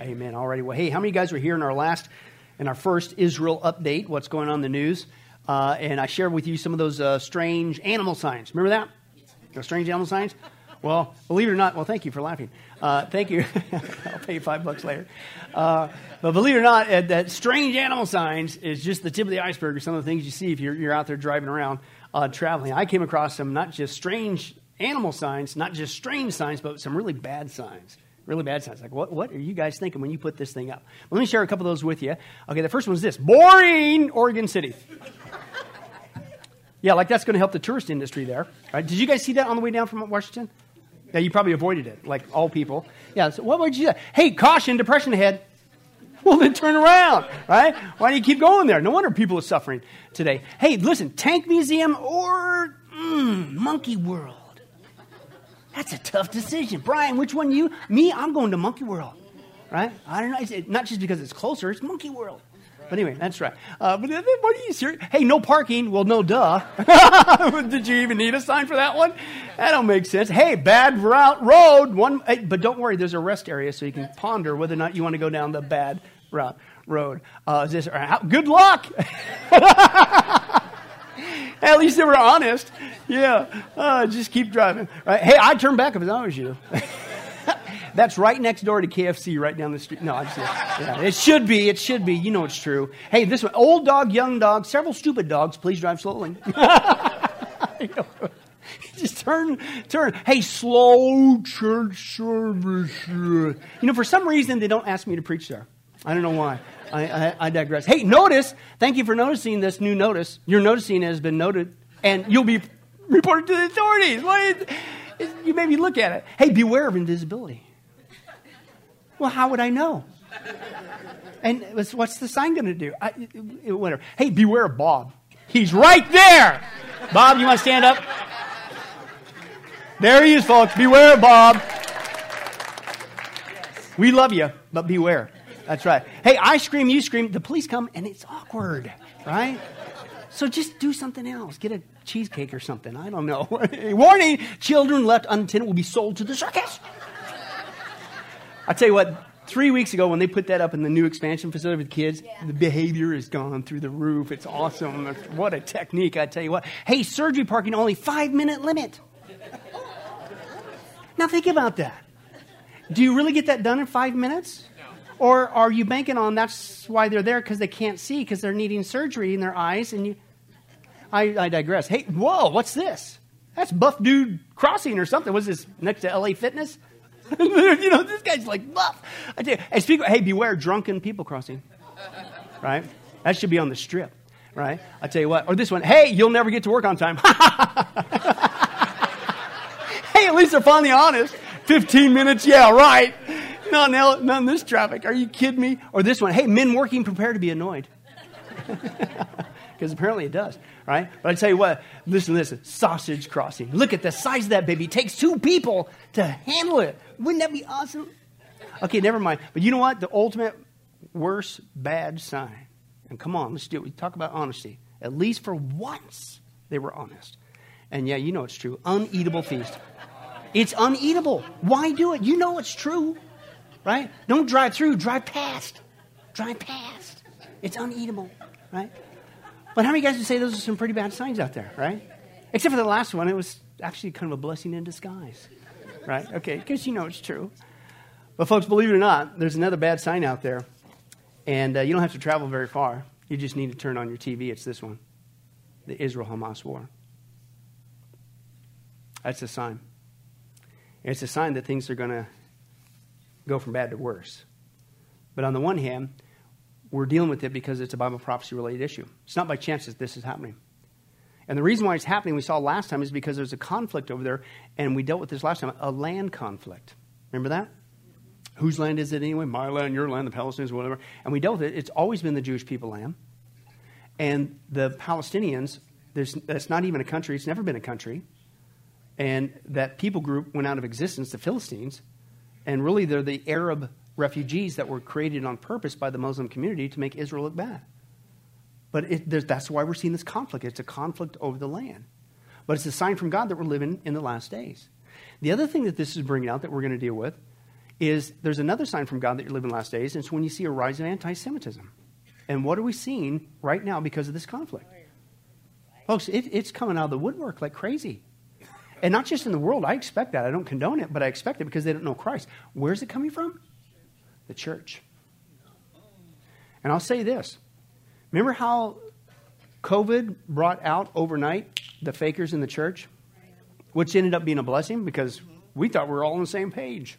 Amen. Already. Well, hey, how many guys were here in our last, in our first Israel update? What's going on in the news? Uh, and I shared with you some of those uh, strange animal signs. Remember that? The strange animal signs? Well, believe it or not, well, thank you for laughing. Uh, thank you. I'll pay you five bucks later. Uh, but believe it or not, that strange animal signs is just the tip of the iceberg of some of the things you see if you're, you're out there driving around uh, traveling. I came across some not just strange animal signs, not just strange signs, but some really bad signs. Really bad signs. Like, what, what are you guys thinking when you put this thing up? Let me share a couple of those with you. Okay, the first one is this boring Oregon City. yeah, like that's going to help the tourist industry there. Right? Did you guys see that on the way down from Washington? Yeah, you probably avoided it, like all people. Yeah, so what would you say? Hey, caution, depression ahead. Well, then turn around, right? Why do you keep going there? No wonder people are suffering today. Hey, listen, Tank Museum or mm, Monkey World? That's a tough decision. Brian, which one you? Me, I'm going to Monkey World, right? I don't know. It's not just because it's closer, it's Monkey World. But anyway, that's right. Uh, but what are you serious? Hey, no parking. Well, no duh. Did you even need a sign for that one? That don't make sense. Hey, bad route road. One, but don't worry. There's a rest area, so you can ponder whether or not you want to go down the bad route road. Uh, is this uh, good luck? At least they were honest. Yeah. Uh, just keep driving. Right? Hey, I'd turn back if I was you. That's right next door to KFC, right down the street. No, I'm just yeah, it should be. It should be. You know it's true. Hey, this one, old dog, young dog, several stupid dogs. Please drive slowly. just turn, turn. Hey, slow church service. You know, for some reason they don't ask me to preach there. I don't know why. I, I, I, digress. Hey, notice. Thank you for noticing this new notice. Your noticing it has been noted, and you'll be reported to the authorities. What? You maybe look at it. Hey, beware of invisibility. Well, how would I know? And what's the sign going to do? I, whatever. Hey, beware of Bob. He's right there. Bob, you want to stand up? There he is, folks. Beware of Bob. We love you, but beware. That's right. Hey, I scream, you scream. The police come, and it's awkward, right? So just do something else. Get a cheesecake or something. I don't know. Warning: children left unattended will be sold to the circus. I tell you what, three weeks ago when they put that up in the new expansion facility with kids, yeah. the behavior has gone through the roof. It's awesome. What a technique, I tell you what. Hey, surgery parking only five minute limit. now think about that. Do you really get that done in five minutes? Or are you banking on that's why they're there because they can't see because they're needing surgery in their eyes and you I, I digress. Hey, whoa, what's this? That's Buff Dude Crossing or something. Was this next to LA Fitness? you know, this guy's like buff. I tell you, hey, speak, hey, beware drunken people crossing. Right? That should be on the strip. Right? I tell you what. Or this one. Hey, you'll never get to work on time. hey, at least they're finally honest. 15 minutes, yeah, right. Not, now, not in this traffic. Are you kidding me? Or this one. Hey, men working, prepare to be annoyed. Because apparently it does, right? But I tell you what, listen this sausage crossing. Look at the size of that baby. It takes two people to handle it. Wouldn't that be awesome? Okay, never mind. But you know what? The ultimate worst bad sign. And come on, let's do it. We talk about honesty. At least for once, they were honest. And yeah, you know it's true. Uneatable feast. It's uneatable. Why do it? You know it's true, right? Don't drive through, drive past. Drive past. It's uneatable, right? But how many guys would say those are some pretty bad signs out there, right? Except for the last one, it was actually kind of a blessing in disguise right? Okay, because you know it's true. But, folks, believe it or not, there's another bad sign out there. And uh, you don't have to travel very far. You just need to turn on your TV. It's this one the Israel Hamas war. That's a sign. it's a sign that things are going to go from bad to worse. But on the one hand, we're dealing with it because it's a Bible prophecy related issue. It's not by chance that this is happening. And the reason why it's happening, we saw last time, is because there's a conflict over there, and we dealt with this last time a land conflict. Remember that? Whose land is it anyway? My land, your land, the Palestinians, whatever. And we dealt with it. It's always been the Jewish people land. And the Palestinians, there's, that's not even a country, it's never been a country. And that people group went out of existence, the Philistines. And really, they're the Arab refugees that were created on purpose by the Muslim community to make Israel look bad. But it, that's why we're seeing this conflict. It's a conflict over the land. But it's a sign from God that we're living in the last days. The other thing that this is bringing out that we're going to deal with is there's another sign from God that you're living in the last days, and it's when you see a rise in anti Semitism. And what are we seeing right now because of this conflict? Folks, it, it's coming out of the woodwork like crazy. And not just in the world. I expect that. I don't condone it, but I expect it because they don't know Christ. Where's it coming from? The church. And I'll say this. Remember how COVID brought out overnight the fakers in the church? Which ended up being a blessing because we thought we were all on the same page.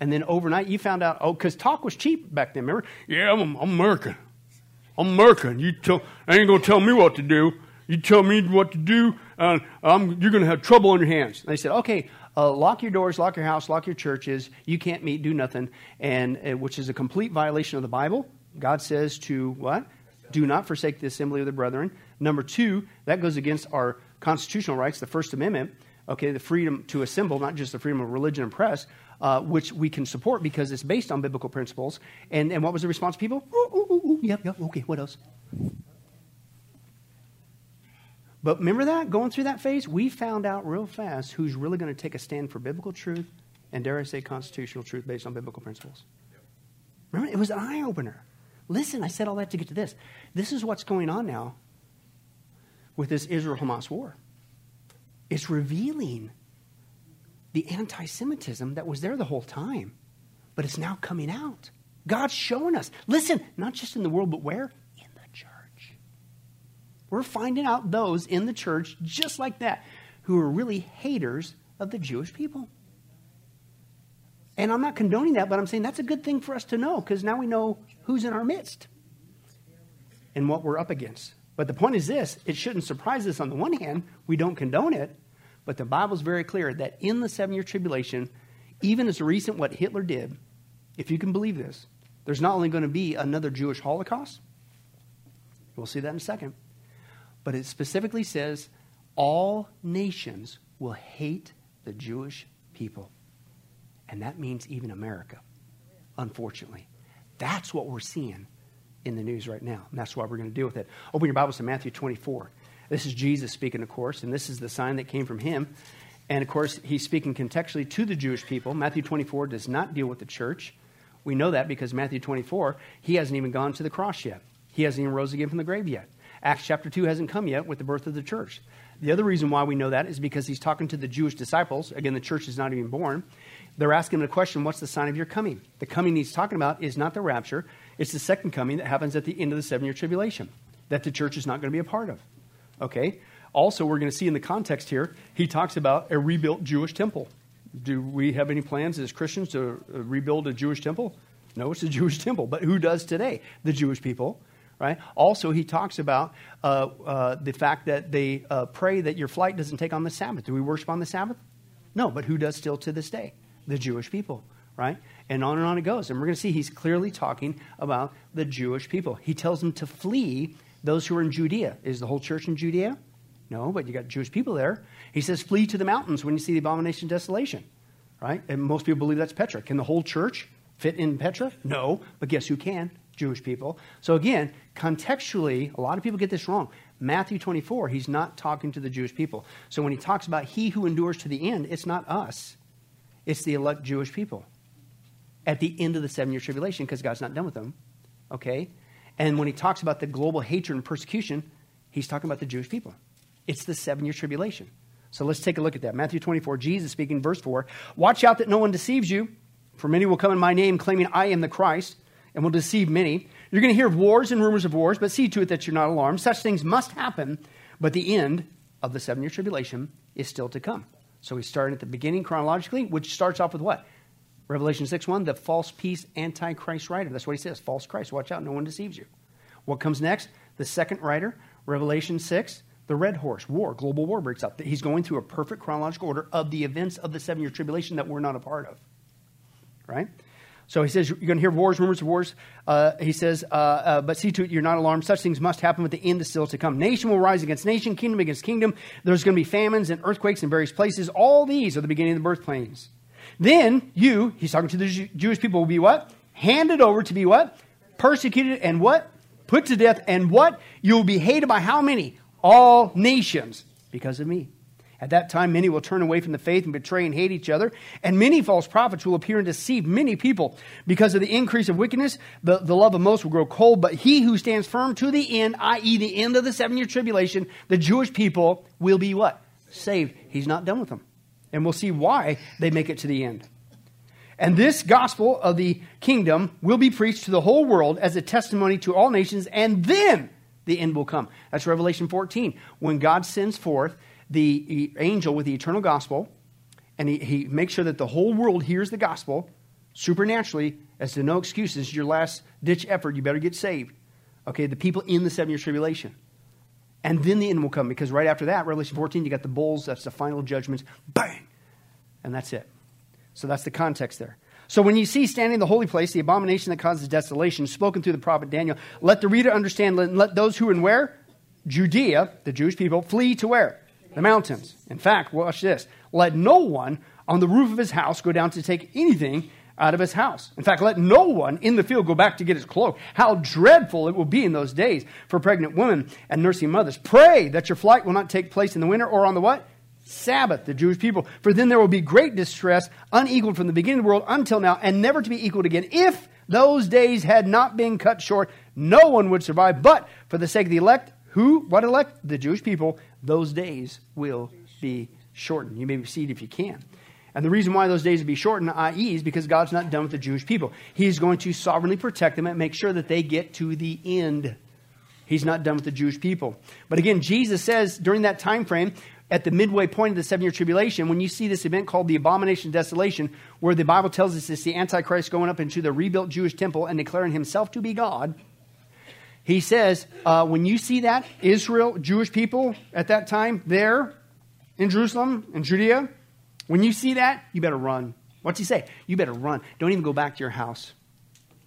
And then overnight, you found out, oh, because talk was cheap back then, remember? Yeah, I'm, I'm American. I'm American. You tell, ain't going to tell me what to do. You tell me what to do, and you're going to have trouble on your hands. And they said, okay, uh, lock your doors, lock your house, lock your churches. You can't meet, do nothing, and uh, which is a complete violation of the Bible. God says to what? Do not forsake the assembly of the brethren. Number two, that goes against our constitutional rights, the First Amendment. Okay, the freedom to assemble, not just the freedom of religion and press, uh, which we can support because it's based on biblical principles. And, and what was the response people? Ooh, ooh, ooh, ooh. Yep, yep, okay, what else? But remember that? Going through that phase, we found out real fast who's really going to take a stand for biblical truth and, dare I say, constitutional truth based on biblical principles. Remember, it was an eye opener. Listen, I said all that to get to this. This is what's going on now with this Israel Hamas war. It's revealing the anti Semitism that was there the whole time, but it's now coming out. God's showing us. Listen, not just in the world, but where? We're finding out those in the church, just like that, who are really haters of the Jewish people. And I'm not condoning that, but I'm saying that's a good thing for us to know because now we know who's in our midst and what we're up against. But the point is this it shouldn't surprise us on the one hand, we don't condone it, but the Bible's very clear that in the seven year tribulation, even as recent what Hitler did, if you can believe this, there's not only going to be another Jewish Holocaust, we'll see that in a second, but it specifically says all nations will hate the Jewish people. And that means even America, unfortunately. That's what we're seeing in the news right now. And that's why we're going to deal with it. Open your Bibles to Matthew 24. This is Jesus speaking, of course, and this is the sign that came from him. And of course, he's speaking contextually to the Jewish people. Matthew 24 does not deal with the church. We know that because Matthew 24, he hasn't even gone to the cross yet. He hasn't even rose again from the grave yet. Acts chapter 2 hasn't come yet with the birth of the church. The other reason why we know that is because he's talking to the Jewish disciples. Again, the church is not even born. They're asking him a question What's the sign of your coming? The coming he's talking about is not the rapture, it's the second coming that happens at the end of the seven year tribulation that the church is not going to be a part of. Okay? Also, we're going to see in the context here, he talks about a rebuilt Jewish temple. Do we have any plans as Christians to rebuild a Jewish temple? No, it's a Jewish temple. But who does today? The Jewish people, right? Also, he talks about uh, uh, the fact that they uh, pray that your flight doesn't take on the Sabbath. Do we worship on the Sabbath? No, but who does still to this day? The Jewish people, right? And on and on it goes. And we're going to see he's clearly talking about the Jewish people. He tells them to flee those who are in Judea. Is the whole church in Judea? No, but you got Jewish people there. He says, flee to the mountains when you see the abomination of desolation. Right? And most people believe that's Petra. Can the whole church fit in Petra? No, but guess who can? Jewish people. So again, contextually, a lot of people get this wrong. Matthew 24, he's not talking to the Jewish people. So when he talks about he who endures to the end, it's not us, it's the elect Jewish people at the end of the seven year tribulation because God's not done with them. Okay? And when he talks about the global hatred and persecution, he's talking about the Jewish people. It's the seven year tribulation. So let's take a look at that. Matthew 24, Jesus speaking, verse 4 Watch out that no one deceives you, for many will come in my name, claiming I am the Christ, and will deceive many. You're going to hear of wars and rumors of wars, but see to it that you're not alarmed. Such things must happen, but the end of the seven year tribulation is still to come. So we start at the beginning chronologically, which starts off with what? Revelation 6 1, the false peace antichrist rider. That's what he says. False Christ. Watch out, no one deceives you. What comes next? The second rider, Revelation 6, the red horse, war, global war breaks out. He's going through a perfect chronological order of the events of the seven year tribulation that we're not a part of. Right? So he says, You're going to hear wars, rumors of wars. Uh, he says, uh, uh, But see to it, you're not alarmed. Such things must happen, but the end is still to come. Nation will rise against nation, kingdom against kingdom. There's going to be famines and earthquakes in various places. All these are the beginning of the birth pains. Then you, he's talking to the Jewish people, will be what? Handed over to be what? Persecuted and what? Put to death. And what? You will be hated by how many? All nations because of me. At that time, many will turn away from the faith and betray and hate each other, and many false prophets will appear and deceive many people. Because of the increase of wickedness, the, the love of most will grow cold, but he who stands firm to the end, i.e., the end of the seven year tribulation, the Jewish people will be what? Saved. He's not done with them. And we'll see why they make it to the end. And this gospel of the kingdom will be preached to the whole world as a testimony to all nations, and then the end will come. That's Revelation 14. When God sends forth the angel with the eternal gospel, and he, he makes sure that the whole world hears the gospel supernaturally as to no excuses, your last ditch effort, you better get saved. Okay, the people in the seven year tribulation. And then the end will come because right after that, Revelation 14, you got the bulls, that's the final judgments, bang! And that's it. So that's the context there. So when you see standing in the holy place, the abomination that causes desolation, spoken through the prophet Daniel, let the reader understand, let, let those who are in where? Judea, the Jewish people, flee to where? The mountains. In fact, watch this. Let no one on the roof of his house go down to take anything out of his house. In fact, let no one in the field go back to get his cloak. How dreadful it will be in those days for pregnant women and nursing mothers. Pray that your flight will not take place in the winter or on the what? Sabbath, the Jewish people. For then there will be great distress, unequaled from the beginning of the world until now, and never to be equaled again. If those days had not been cut short, no one would survive. But for the sake of the elect, who? What elect? The Jewish people, those days will be shortened. You may see it if you can. And the reason why those days will be shortened, i.e., is because God's not done with the Jewish people. He's going to sovereignly protect them and make sure that they get to the end. He's not done with the Jewish people. But again, Jesus says during that time frame, at the midway point of the seven year tribulation, when you see this event called the abomination of desolation, where the Bible tells us it's the Antichrist going up into the rebuilt Jewish temple and declaring himself to be God, he says, uh, when you see that, Israel, Jewish people at that time there in Jerusalem, in Judea, when you see that, you better run. What's he say? You better run. Don't even go back to your house.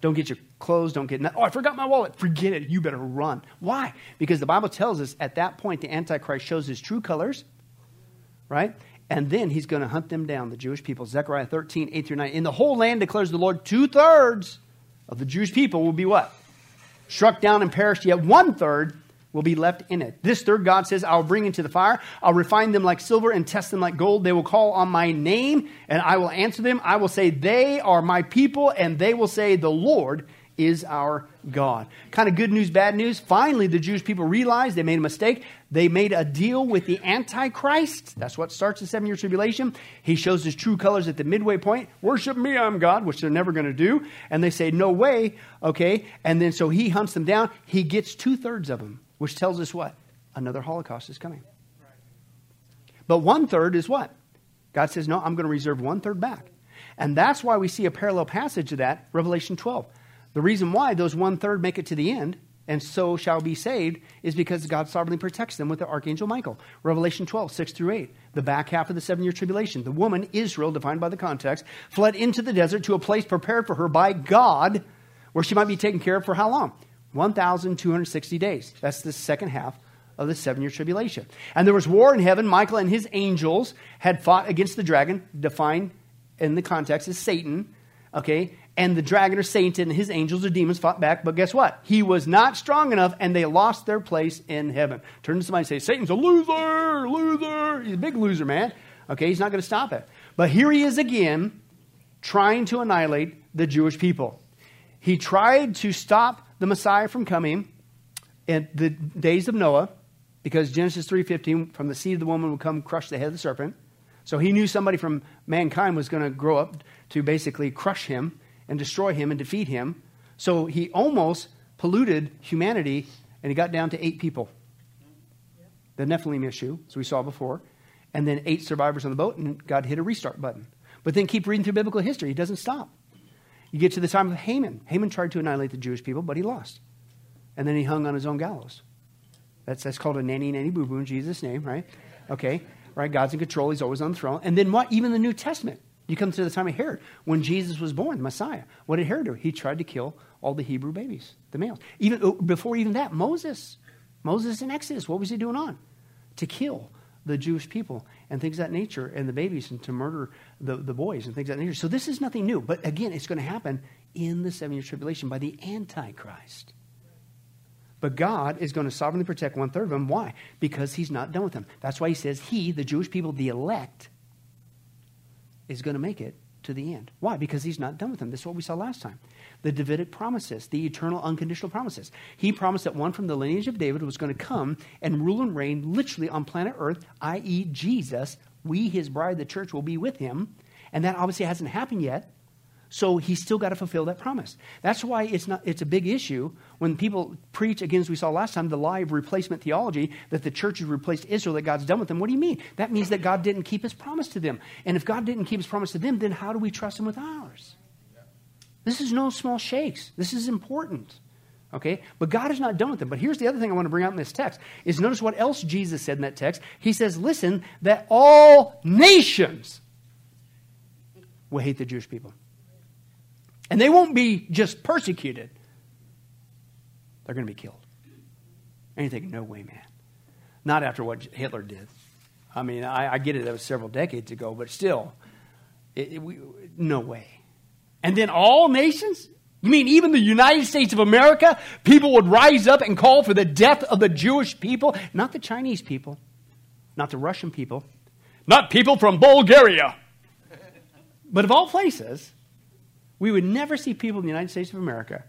Don't get your clothes. Don't get. Oh, I forgot my wallet. Forget it. You better run. Why? Because the Bible tells us at that point the Antichrist shows his true colors, right? And then he's going to hunt them down, the Jewish people. Zechariah 13, 8 through 9. In the whole land declares the Lord, two thirds of the Jewish people will be what? Struck down and perished, yet one third will be left in it. This third God says, I'll bring into the fire. I'll refine them like silver and test them like gold. They will call on my name and I will answer them. I will say, They are my people, and they will say, The Lord is our God. Kind of good news, bad news. Finally, the Jewish people realized they made a mistake. They made a deal with the Antichrist. That's what starts the seven year tribulation. He shows his true colors at the midway point. Worship me, I'm God, which they're never going to do. And they say, No way. Okay. And then so he hunts them down. He gets two thirds of them which tells us what? Another Holocaust is coming. But one third is what? God says, no, I'm going to reserve one third back. And that's why we see a parallel passage to that, Revelation 12. The reason why those one third make it to the end and so shall be saved is because God sovereignly protects them with the archangel Michael. Revelation 12, 6 through 8. The back half of the seven year tribulation. The woman, Israel, defined by the context, fled into the desert to a place prepared for her by God where she might be taken care of for how long? 1,260 days. That's the second half of the seven year tribulation. And there was war in heaven. Michael and his angels had fought against the dragon, defined in the context as Satan. Okay? And the dragon or Satan and his angels or demons fought back. But guess what? He was not strong enough and they lost their place in heaven. Turn to somebody and say, Satan's a loser, loser. He's a big loser, man. Okay? He's not going to stop it. But here he is again trying to annihilate the Jewish people. He tried to stop the Messiah from coming in the days of Noah, because Genesis 3:15, from the seed of the woman will come crush the head of the serpent. So he knew somebody from mankind was going to grow up to basically crush him and destroy him and defeat him. So he almost polluted humanity, and he got down to eight people. The Nephilim issue, as we saw before, and then eight survivors on the boat, and God hit a restart button. But then keep reading through biblical history; he doesn't stop. You get to the time of Haman. Haman tried to annihilate the Jewish people, but he lost. And then he hung on his own gallows. That's, that's called a nanny nanny boo boo in Jesus' name, right? Okay, right? God's in control. He's always on the throne. And then what? Even the New Testament. You come to the time of Herod. When Jesus was born, Messiah, what did Herod do? He tried to kill all the Hebrew babies, the males. Even uh, before even that, Moses. Moses in Exodus, what was he doing on? To kill the Jewish people and things of that nature, and the babies, and to murder the, the boys and things of that nature. So this is nothing new. But again, it's going to happen in the seven year tribulation by the Antichrist. But God is going to sovereignly protect one third of them. Why? Because He's not done with them. That's why He says He, the Jewish people, the elect, is going to make it to the end. Why? Because He's not done with them. This is what we saw last time. The Davidic promises, the eternal unconditional promises. He promised that one from the lineage of David was going to come and rule and reign literally on planet Earth, i.e., Jesus. We, His bride, the church, will be with Him. And that obviously hasn't happened yet. So he's still got to fulfill that promise. That's why it's, not, it's a big issue when people preach, again, as we saw last time, the lie of replacement theology that the church has replaced Israel, that God's done with them. What do you mean? That means that God didn't keep his promise to them. And if God didn't keep his promise to them, then how do we trust him with ours? This is no small shakes. This is important. Okay? But God is not done with them. But here's the other thing I want to bring out in this text is notice what else Jesus said in that text. He says, listen, that all nations will hate the Jewish people. And they won't be just persecuted, they're going to be killed. And you think, no way, man. Not after what Hitler did. I mean, I, I get it, that was several decades ago, but still, it, it, we, no way. And then all nations? You mean even the United States of America? People would rise up and call for the death of the Jewish people? Not the Chinese people, not the Russian people, not people from Bulgaria. But of all places, we would never see people in the United States of America,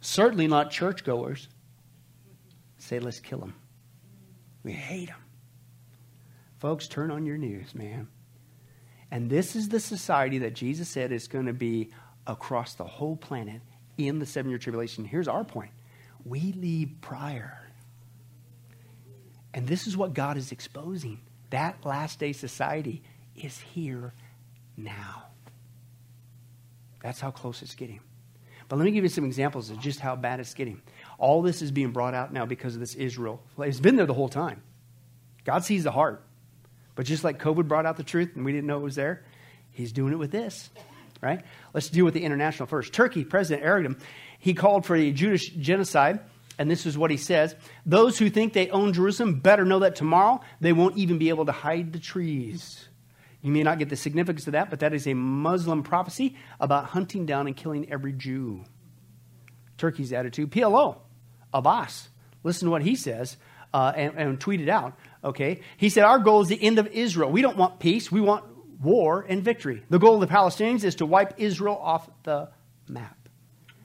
certainly not churchgoers, say, let's kill them. We hate them. Folks, turn on your news, man. And this is the society that Jesus said is going to be across the whole planet in the seven year tribulation. Here's our point we leave prior. And this is what God is exposing. That last day society is here now. That's how close it's getting. But let me give you some examples of just how bad it's getting. All this is being brought out now because of this Israel. It's been there the whole time. God sees the heart. But just like COVID brought out the truth and we didn't know it was there, He's doing it with this, right? Let's deal with the international first. Turkey, President Erdogan, he called for a Jewish genocide, and this is what he says Those who think they own Jerusalem better know that tomorrow they won't even be able to hide the trees. You may not get the significance of that, but that is a Muslim prophecy about hunting down and killing every Jew. Turkey's attitude. PLO, Abbas, listen to what he says uh, and, and tweeted out. Okay, he said, Our goal is the end of Israel. We don't want peace, we want war and victory. The goal of the Palestinians is to wipe Israel off the map.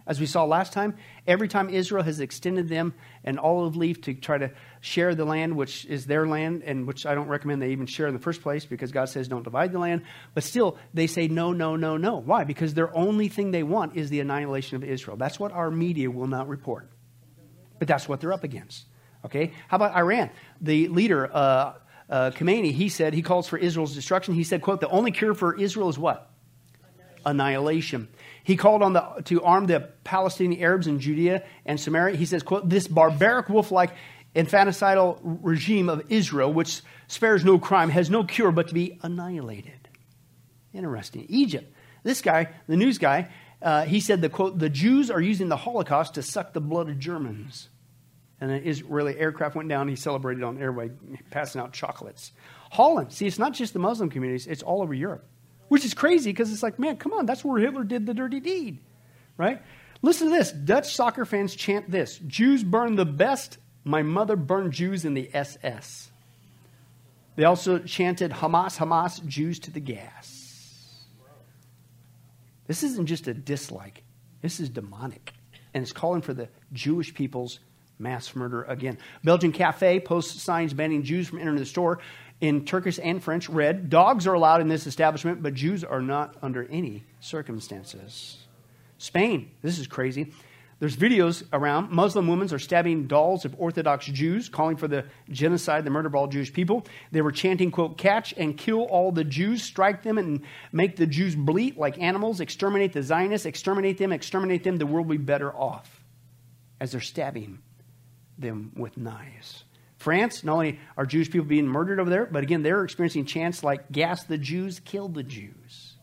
As we saw last time, every time Israel has extended them an olive leaf to try to share the land, which is their land, and which I don't recommend they even share in the first place because God says don't divide the land. But still, they say no, no, no, no. Why? Because their only thing they want is the annihilation of Israel. That's what our media will not report. But that's what they're up against. Okay? How about Iran? The leader, uh, uh, Khamenei, he said, he calls for Israel's destruction. He said, quote, the only cure for Israel is what? Annihilation. He called on the, to arm the Palestinian Arabs in Judea and Samaria. He says, quote, this barbaric wolf-like infanticidal regime of Israel, which spares no crime, has no cure but to be annihilated. Interesting. Egypt. This guy, the news guy, uh, he said, the quote, the Jews are using the Holocaust to suck the blood of Germans. And an Israeli aircraft went down. He celebrated on airway, passing out chocolates. Holland. See, it's not just the Muslim communities, it's all over Europe. Which is crazy because it's like, man, come on, that's where Hitler did the dirty deed, right? Listen to this. Dutch soccer fans chant this Jews burn the best. My mother burned Jews in the SS. They also chanted Hamas, Hamas, Jews to the gas. This isn't just a dislike, this is demonic. And it's calling for the Jewish people's mass murder again. Belgian cafe posts signs banning Jews from entering the store in Turkish and French read, Dogs are allowed in this establishment, but Jews are not under any circumstances. Spain, this is crazy. There's videos around. Muslim women are stabbing dolls of Orthodox Jews, calling for the genocide, the murder of all Jewish people. They were chanting, quote, catch and kill all the Jews, strike them and make the Jews bleat like animals, exterminate the Zionists, exterminate them, exterminate them, the world will be better off. As they're stabbing them with knives. France, not only are Jewish people being murdered over there, but again, they're experiencing chants like gas the Jews, kill the Jews.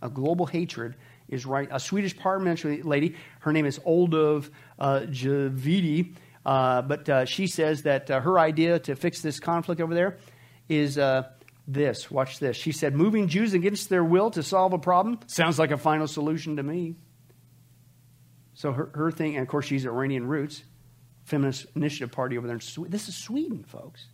A global hatred is right. A Swedish parliamentary lady, her name is Olof uh, Javidi, uh, but uh, she says that uh, her idea to fix this conflict over there is uh, this. Watch this. She said, moving Jews against their will to solve a problem sounds like a final solution to me. So her, her thing, and of course she's Iranian roots, feminist initiative party over there in Sweden. This is Sweden, folks.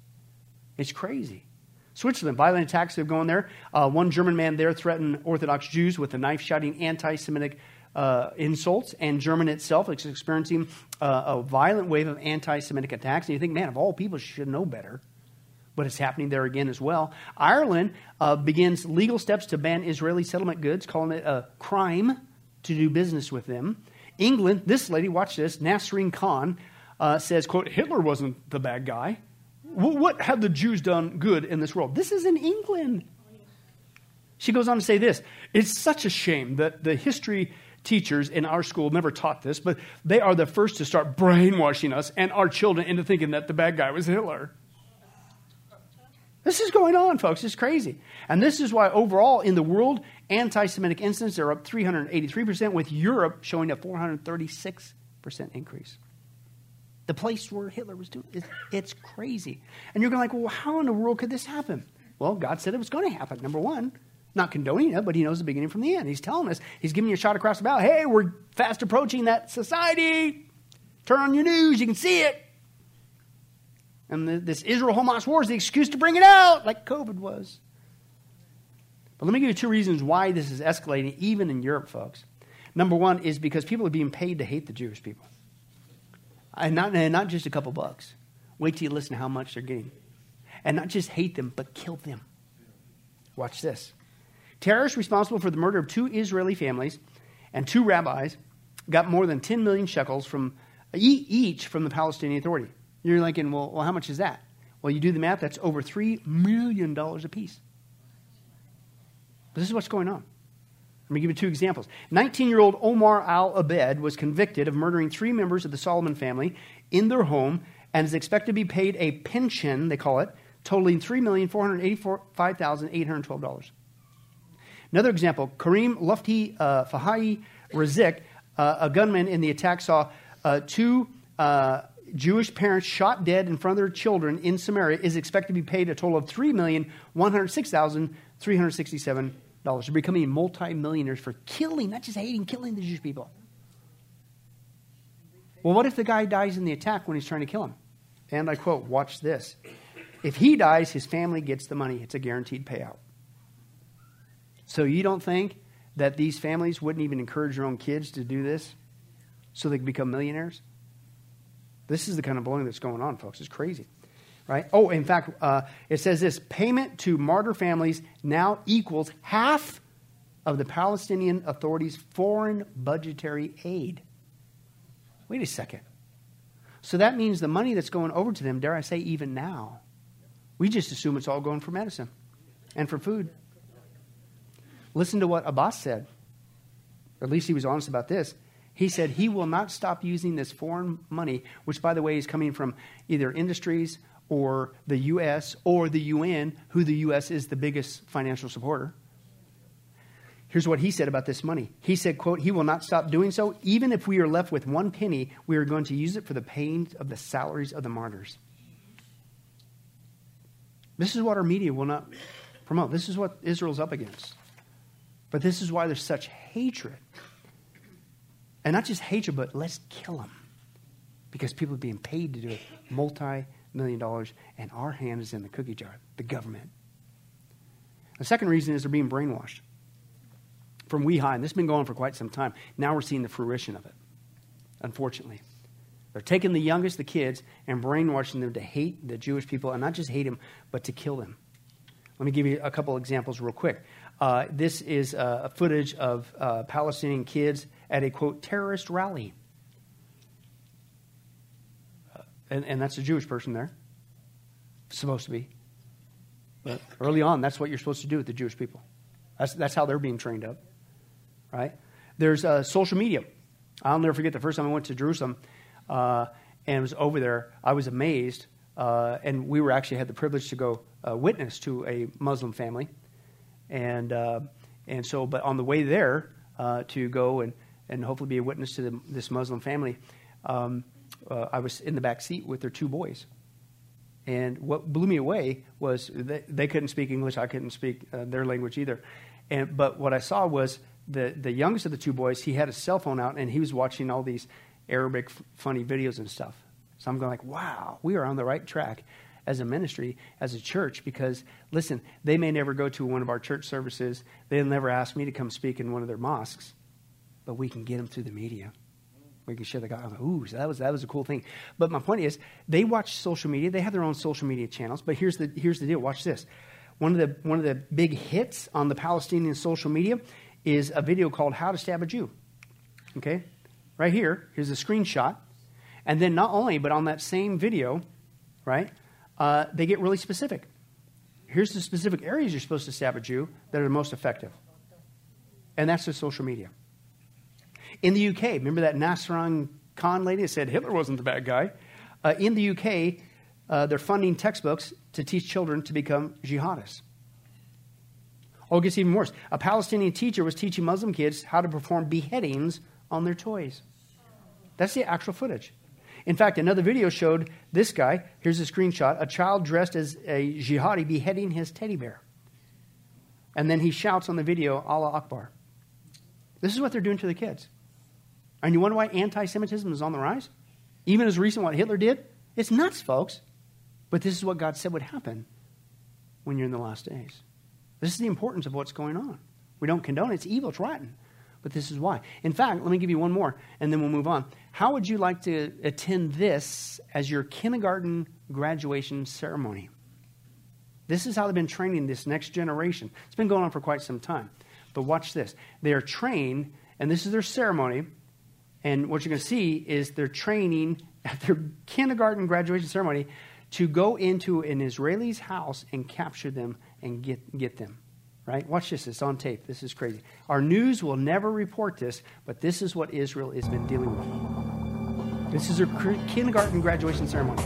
It's crazy. Switzerland, violent attacks have gone there. Uh, one German man there threatened Orthodox Jews with a knife, shouting anti Semitic uh, insults, and Germany itself is experiencing uh, a violent wave of anti Semitic attacks. And you think, man, of all people, should know better. But it's happening there again as well. Ireland uh, begins legal steps to ban Israeli settlement goods, calling it a crime to do business with them. England, this lady, watch this, Nasreen Khan, uh, says, quote, Hitler wasn't the bad guy. What have the Jews done good in this world? This is in England. She goes on to say this It's such a shame that the history teachers in our school never taught this, but they are the first to start brainwashing us and our children into thinking that the bad guy was Hitler. This is going on, folks. It's crazy. And this is why, overall, in the world, anti Semitic incidents are up 383%, with Europe showing a 436% increase. The place where Hitler was doing it's, it's crazy. And you're going to like, well, how in the world could this happen? Well, God said it was going to happen. Number one, not condoning it, but He knows the beginning from the end. He's telling us, He's giving you a shot across the bow. Hey, we're fast approaching that society. Turn on your news, you can see it. And the, this Israel Hamas war is the excuse to bring it out, like COVID was. But let me give you two reasons why this is escalating, even in Europe, folks. Number one is because people are being paid to hate the Jewish people. And not, and not just a couple bucks. Wait till you listen to how much they're getting. And not just hate them, but kill them. Watch this. Terrorists responsible for the murder of two Israeli families and two rabbis got more than 10 million shekels from each from the Palestinian Authority. You're thinking, well, well, how much is that? Well, you do the math, that's over $3 million apiece. But this is what's going on. Let me give you two examples. 19 year old Omar Al Abed was convicted of murdering three members of the Salomon family in their home and is expected to be paid a pension, they call it, totaling $3,485,812. Another example Kareem Lufti uh, Fahahi Razik, uh, a gunman in the attack, saw uh, two uh, Jewish parents shot dead in front of their children in Samaria, is expected to be paid a total of $3,106,367 dollars. They're becoming multimillionaires for killing, not just hating, killing the Jewish people. Well, what if the guy dies in the attack when he's trying to kill him? And I quote, watch this. If he dies, his family gets the money. It's a guaranteed payout. So you don't think that these families wouldn't even encourage their own kids to do this so they could become millionaires? This is the kind of bullying that's going on, folks. It's crazy right? Oh, in fact, uh, it says this payment to martyr families now equals half of the Palestinian Authority's foreign budgetary aid. Wait a second. So that means the money that's going over to them, dare I say, even now, we just assume it's all going for medicine and for food. Listen to what Abbas said. At least he was honest about this. He said he will not stop using this foreign money, which, by the way, is coming from either industries or the U.S. or the UN, who the U.S. is the biggest financial supporter. Here's what he said about this money. He said, quote, he will not stop doing so. Even if we are left with one penny, we are going to use it for the paying of the salaries of the martyrs. This is what our media will not promote. This is what Israel's up against. But this is why there's such hatred. And not just hatred, but let's kill them. Because people are being paid to do it. Multi million dollars, and our hand is in the cookie jar, the government. The second reason is they're being brainwashed from we high, and this has been going on for quite some time. Now we're seeing the fruition of it, unfortunately. They're taking the youngest, the kids, and brainwashing them to hate the Jewish people, and not just hate them, but to kill them. Let me give you a couple examples real quick. Uh, this is uh, footage of uh, Palestinian kids at a quote terrorist rally. And, and that's a Jewish person there. Supposed to be. But early on, that's what you're supposed to do with the Jewish people. That's, that's how they're being trained up, right? There's uh, social media. I'll never forget the first time I went to Jerusalem uh, and was over there. I was amazed, uh, and we were actually had the privilege to go uh, witness to a Muslim family, and uh, and so. But on the way there uh, to go and and hopefully be a witness to the, this Muslim family, um, uh, I was in the back seat with their two boys. And what blew me away was they, they couldn't speak English. I couldn't speak uh, their language either. And, but what I saw was the, the youngest of the two boys, he had his cell phone out and he was watching all these Arabic f- funny videos and stuff. So I'm going like, wow, we are on the right track as a ministry, as a church, because listen, they may never go to one of our church services. They'll never ask me to come speak in one of their mosques, but we can get them through the media. We can share the gospel. Ooh, so that was that was a cool thing. But my point is, they watch social media. They have their own social media channels. But here's the here's the deal. Watch this. One of the one of the big hits on the Palestinian social media is a video called "How to Stab a Jew." Okay, right here. Here's a screenshot, and then not only, but on that same video, right? Uh, they get really specific. Here's the specific areas you're supposed to stab a Jew that are the most effective, and that's the social media. In the UK, remember that Nasran Khan lady that said Hitler wasn't the bad guy? Uh, in the UK, uh, they're funding textbooks to teach children to become jihadists. Oh, it gets even worse. A Palestinian teacher was teaching Muslim kids how to perform beheadings on their toys. That's the actual footage. In fact, another video showed this guy. Here's a screenshot a child dressed as a jihadi beheading his teddy bear. And then he shouts on the video, Allah Akbar. This is what they're doing to the kids. And you wonder why anti Semitism is on the rise? Even as recent what Hitler did? It's nuts, folks. But this is what God said would happen when you're in the last days. This is the importance of what's going on. We don't condone it. It's evil, it's rotten. But this is why. In fact, let me give you one more, and then we'll move on. How would you like to attend this as your kindergarten graduation ceremony? This is how they've been training this next generation. It's been going on for quite some time. But watch this. They are trained, and this is their ceremony. And what you're going to see is they're training at their kindergarten graduation ceremony to go into an Israeli's house and capture them and get, get them. Right? Watch this. It's on tape. This is crazy. Our news will never report this, but this is what Israel has been dealing with. This is their kindergarten graduation ceremony.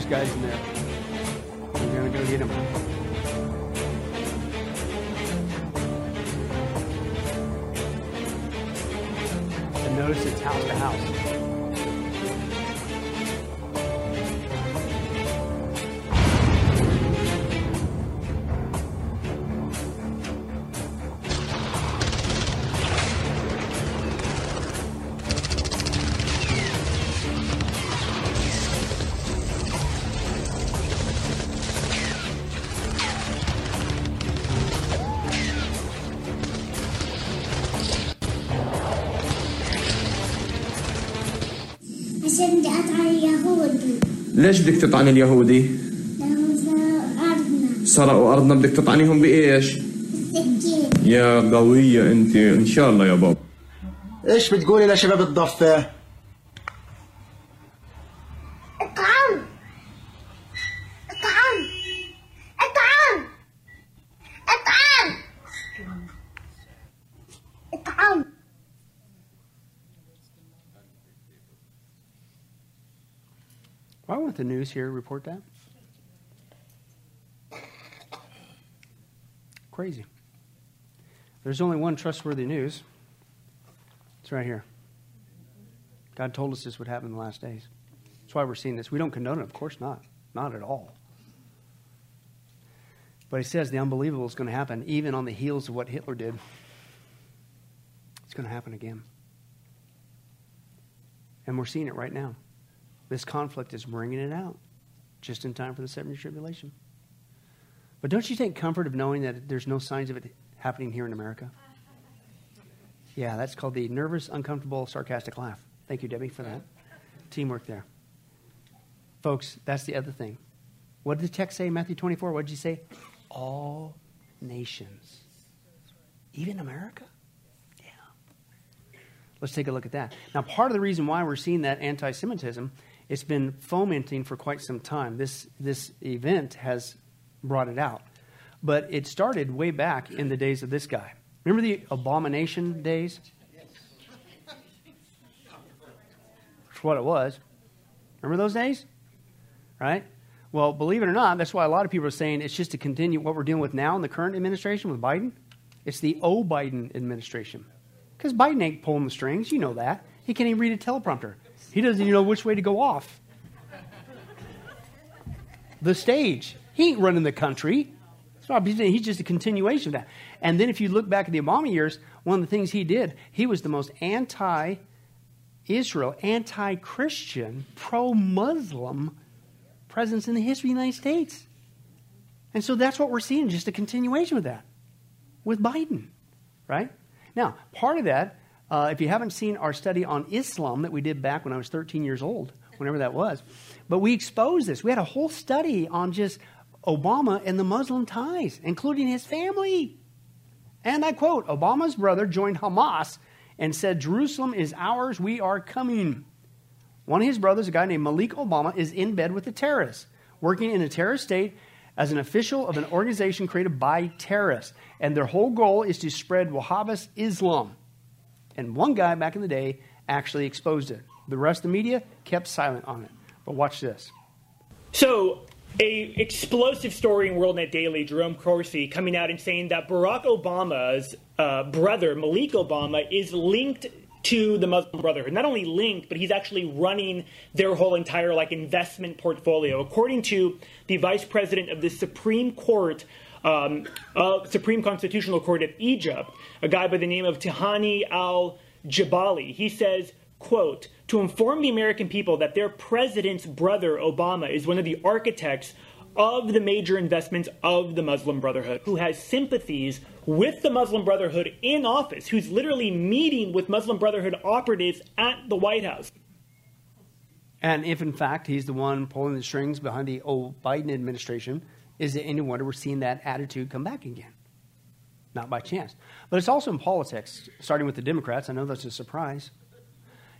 Jewish guys in there. ليش بدك تطعن اليهودي؟ سرقوا أرضنا بدك تطعنيهم بإيش؟ يا قوية أنت إن شاء الله يا بابا إيش بتقولي لشباب الضفة؟ The news here report that? Crazy. There's only one trustworthy news. It's right here. God told us this would happen in the last days. That's why we're seeing this. We don't condone it, of course not. Not at all. But he says the unbelievable is going to happen even on the heels of what Hitler did. It's going to happen again. And we're seeing it right now. This conflict is bringing it out just in time for the seven year tribulation. But don't you take comfort of knowing that there's no signs of it happening here in America? Yeah, that's called the nervous, uncomfortable, sarcastic laugh. Thank you, Debbie, for that. Teamwork there. Folks, that's the other thing. What did the text say, Matthew 24? What did you say? All nations. Even America? Yeah. Let's take a look at that. Now, part of the reason why we're seeing that anti Semitism, it's been fomenting for quite some time. This, this event has brought it out. But it started way back in the days of this guy. Remember the abomination days? That's what it was. Remember those days? Right? Well, believe it or not, that's why a lot of people are saying it's just to continue what we're dealing with now in the current administration with Biden. It's the O Biden administration. Because Biden ain't pulling the strings. You know that. He can't even read a teleprompter. He doesn't even know which way to go off. The stage. He ain't running the country. He's just a continuation of that. And then if you look back at the Obama years, one of the things he did, he was the most anti Israel, anti Christian, pro Muslim presence in the history of the United States. And so that's what we're seeing, just a continuation of that with Biden, right? Now, part of that, uh, if you haven't seen our study on Islam that we did back when I was 13 years old, whenever that was, but we exposed this. We had a whole study on just Obama and the Muslim ties, including his family. And I quote Obama's brother joined Hamas and said, Jerusalem is ours, we are coming. One of his brothers, a guy named Malik Obama, is in bed with the terrorists, working in a terrorist state as an official of an organization created by terrorists. And their whole goal is to spread Wahhabist Islam. And one guy back in the day actually exposed it. The rest of the media kept silent on it. But watch this. So, a explosive story in WorldNet Daily, Jerome Corsi coming out and saying that Barack Obama's uh, brother, Malik Obama, is linked to the Muslim Brotherhood. Not only linked, but he's actually running their whole entire like investment portfolio. According to the vice president of the Supreme Court, um, uh, Supreme Constitutional Court of Egypt, a guy by the name of Tahani Al Jabali, he says, quote, to inform the American people that their president's brother, Obama, is one of the architects of the major investments of the Muslim Brotherhood, who has sympathies with the Muslim Brotherhood in office, who's literally meeting with Muslim Brotherhood operatives at the White House. And if, in fact, he's the one pulling the strings behind the Biden administration, is it any wonder we're seeing that attitude come back again? Not by chance. But it's also in politics, starting with the Democrats. I know that's a surprise.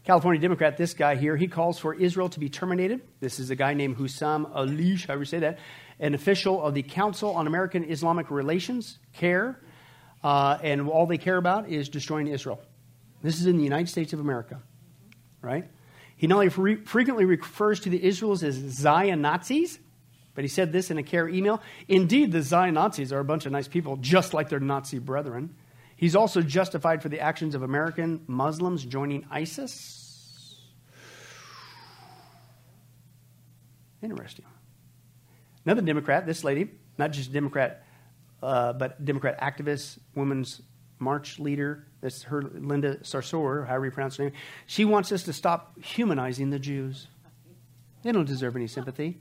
California Democrat, this guy here, he calls for Israel to be terminated. This is a guy named Hussam Alish, however you say that, an official of the Council on American Islamic Relations, CAIR, uh, and all they care about is destroying Israel. This is in the United States of America, right? He not only re- frequently refers to the Israelis as Zion Nazis, but he said this in a CAIR email. Indeed, the Zion Nazis are a bunch of nice people, just like their Nazi brethren. He's also justified for the actions of American Muslims joining ISIS. Interesting. Another Democrat, this lady, not just Democrat, uh, but Democrat activist, women's march leader, this her Linda Sarsour, however you pronounce her name, she wants us to stop humanizing the Jews. They don't deserve any sympathy.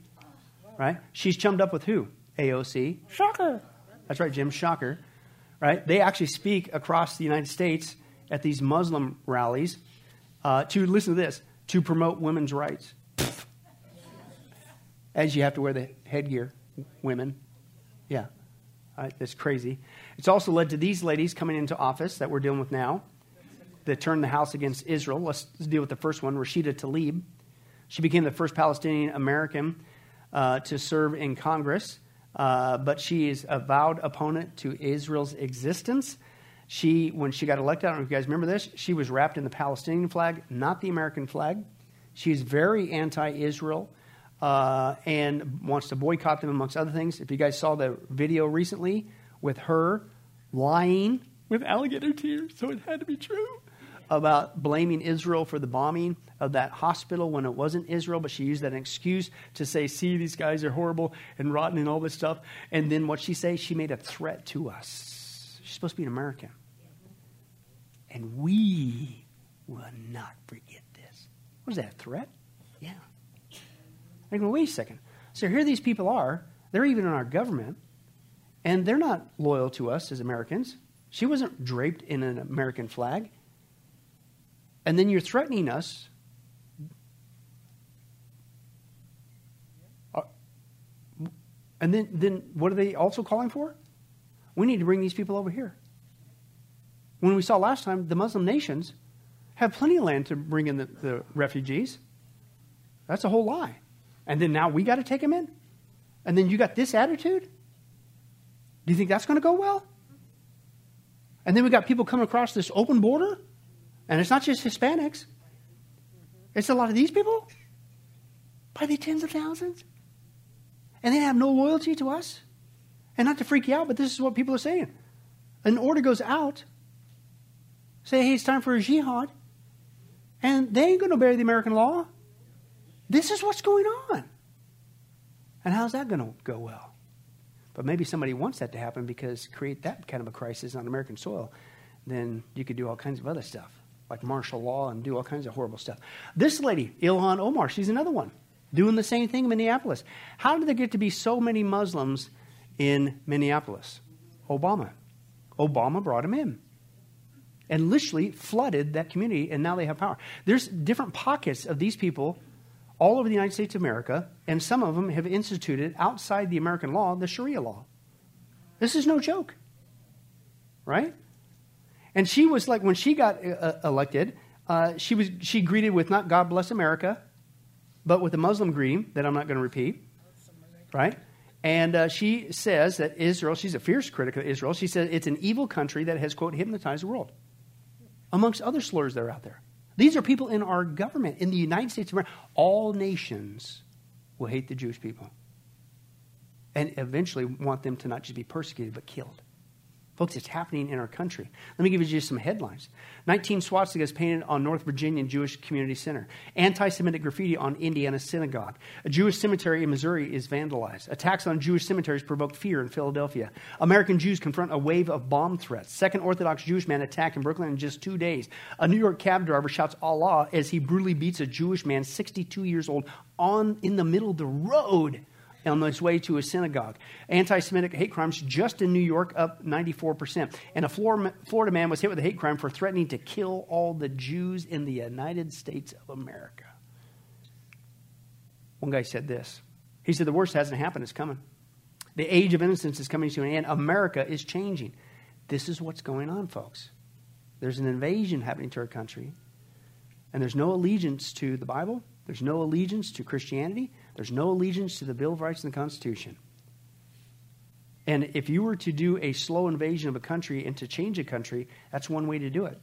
Right? She's chummed up with who? AOC. Shocker. That's right, Jim Shocker right? They actually speak across the United States at these Muslim rallies uh, to, listen to this, to promote women's rights. As you have to wear the headgear, women. Yeah, right, that's crazy. It's also led to these ladies coming into office that we're dealing with now that turned the House against Israel. Let's, let's deal with the first one, Rashida Tlaib. She became the first Palestinian American uh, to serve in Congress. Uh, but she is a vowed opponent to Israel's existence. She, when she got elected, I don't know if you guys remember this, she was wrapped in the Palestinian flag, not the American flag. She's very anti Israel uh, and wants to boycott them, amongst other things. If you guys saw the video recently with her lying with alligator tears, so it had to be true, about blaming Israel for the bombing of that hospital when it wasn't Israel, but she used that excuse to say, see, these guys are horrible and rotten and all this stuff. And then what she say? She made a threat to us. She's supposed to be an American. And we will not forget this. What is that, a threat? Yeah. I go, wait a second. So here these people are. They're even in our government. And they're not loyal to us as Americans. She wasn't draped in an American flag. And then you're threatening us uh, And then, then what are they also calling for? We need to bring these people over here. When we saw last time, the Muslim nations have plenty of land to bring in the, the refugees. That's a whole lie. And then now we got to take them in? And then you got this attitude? Do you think that's going to go well? And then we got people coming across this open border, and it's not just Hispanics. It's a lot of these people by the tens of thousands. And they have no loyalty to us. And not to freak you out, but this is what people are saying. An order goes out, say, hey, it's time for a jihad, and they ain't going to obey the American law. This is what's going on. And how's that going to go well? But maybe somebody wants that to happen because create that kind of a crisis on American soil, then you could do all kinds of other stuff, like martial law and do all kinds of horrible stuff. This lady, Ilhan Omar, she's another one, doing the same thing in Minneapolis. How did there get to be so many Muslims in Minneapolis? Obama. Obama brought him in and literally flooded that community, and now they have power. There's different pockets of these people all over the United States of America, and some of them have instituted outside the American law the Sharia law. This is no joke, right? And she was like, when she got uh, elected, uh, she was she greeted with not "God bless America," but with a Muslim greeting that I'm not going to repeat, right? And uh, she says that Israel, she's a fierce critic of Israel. She says it's an evil country that has, quote, hypnotized the world, amongst other slurs that are out there. These are people in our government, in the United States of America. All nations will hate the Jewish people and eventually want them to not just be persecuted, but killed. Folks, it's happening in our country. Let me give you just some headlines. 19 swastikas painted on North Virginian Jewish Community Center. Anti Semitic graffiti on Indiana synagogue. A Jewish cemetery in Missouri is vandalized. Attacks on Jewish cemeteries provoke fear in Philadelphia. American Jews confront a wave of bomb threats. Second Orthodox Jewish man attacked in Brooklyn in just two days. A New York cab driver shouts Allah as he brutally beats a Jewish man, 62 years old, on in the middle of the road on his way to a synagogue. Anti Semitic hate crimes just in New York up 94%. And a Florida man was hit with a hate crime for threatening to kill all the Jews in the United States of America. One guy said this He said, The worst hasn't happened, it's coming. The age of innocence is coming to an end. America is changing. This is what's going on, folks. There's an invasion happening to our country, and there's no allegiance to the Bible, there's no allegiance to Christianity, there's no allegiance to the Bill of Rights and the Constitution. And if you were to do a slow invasion of a country and to change a country, that's one way to do it.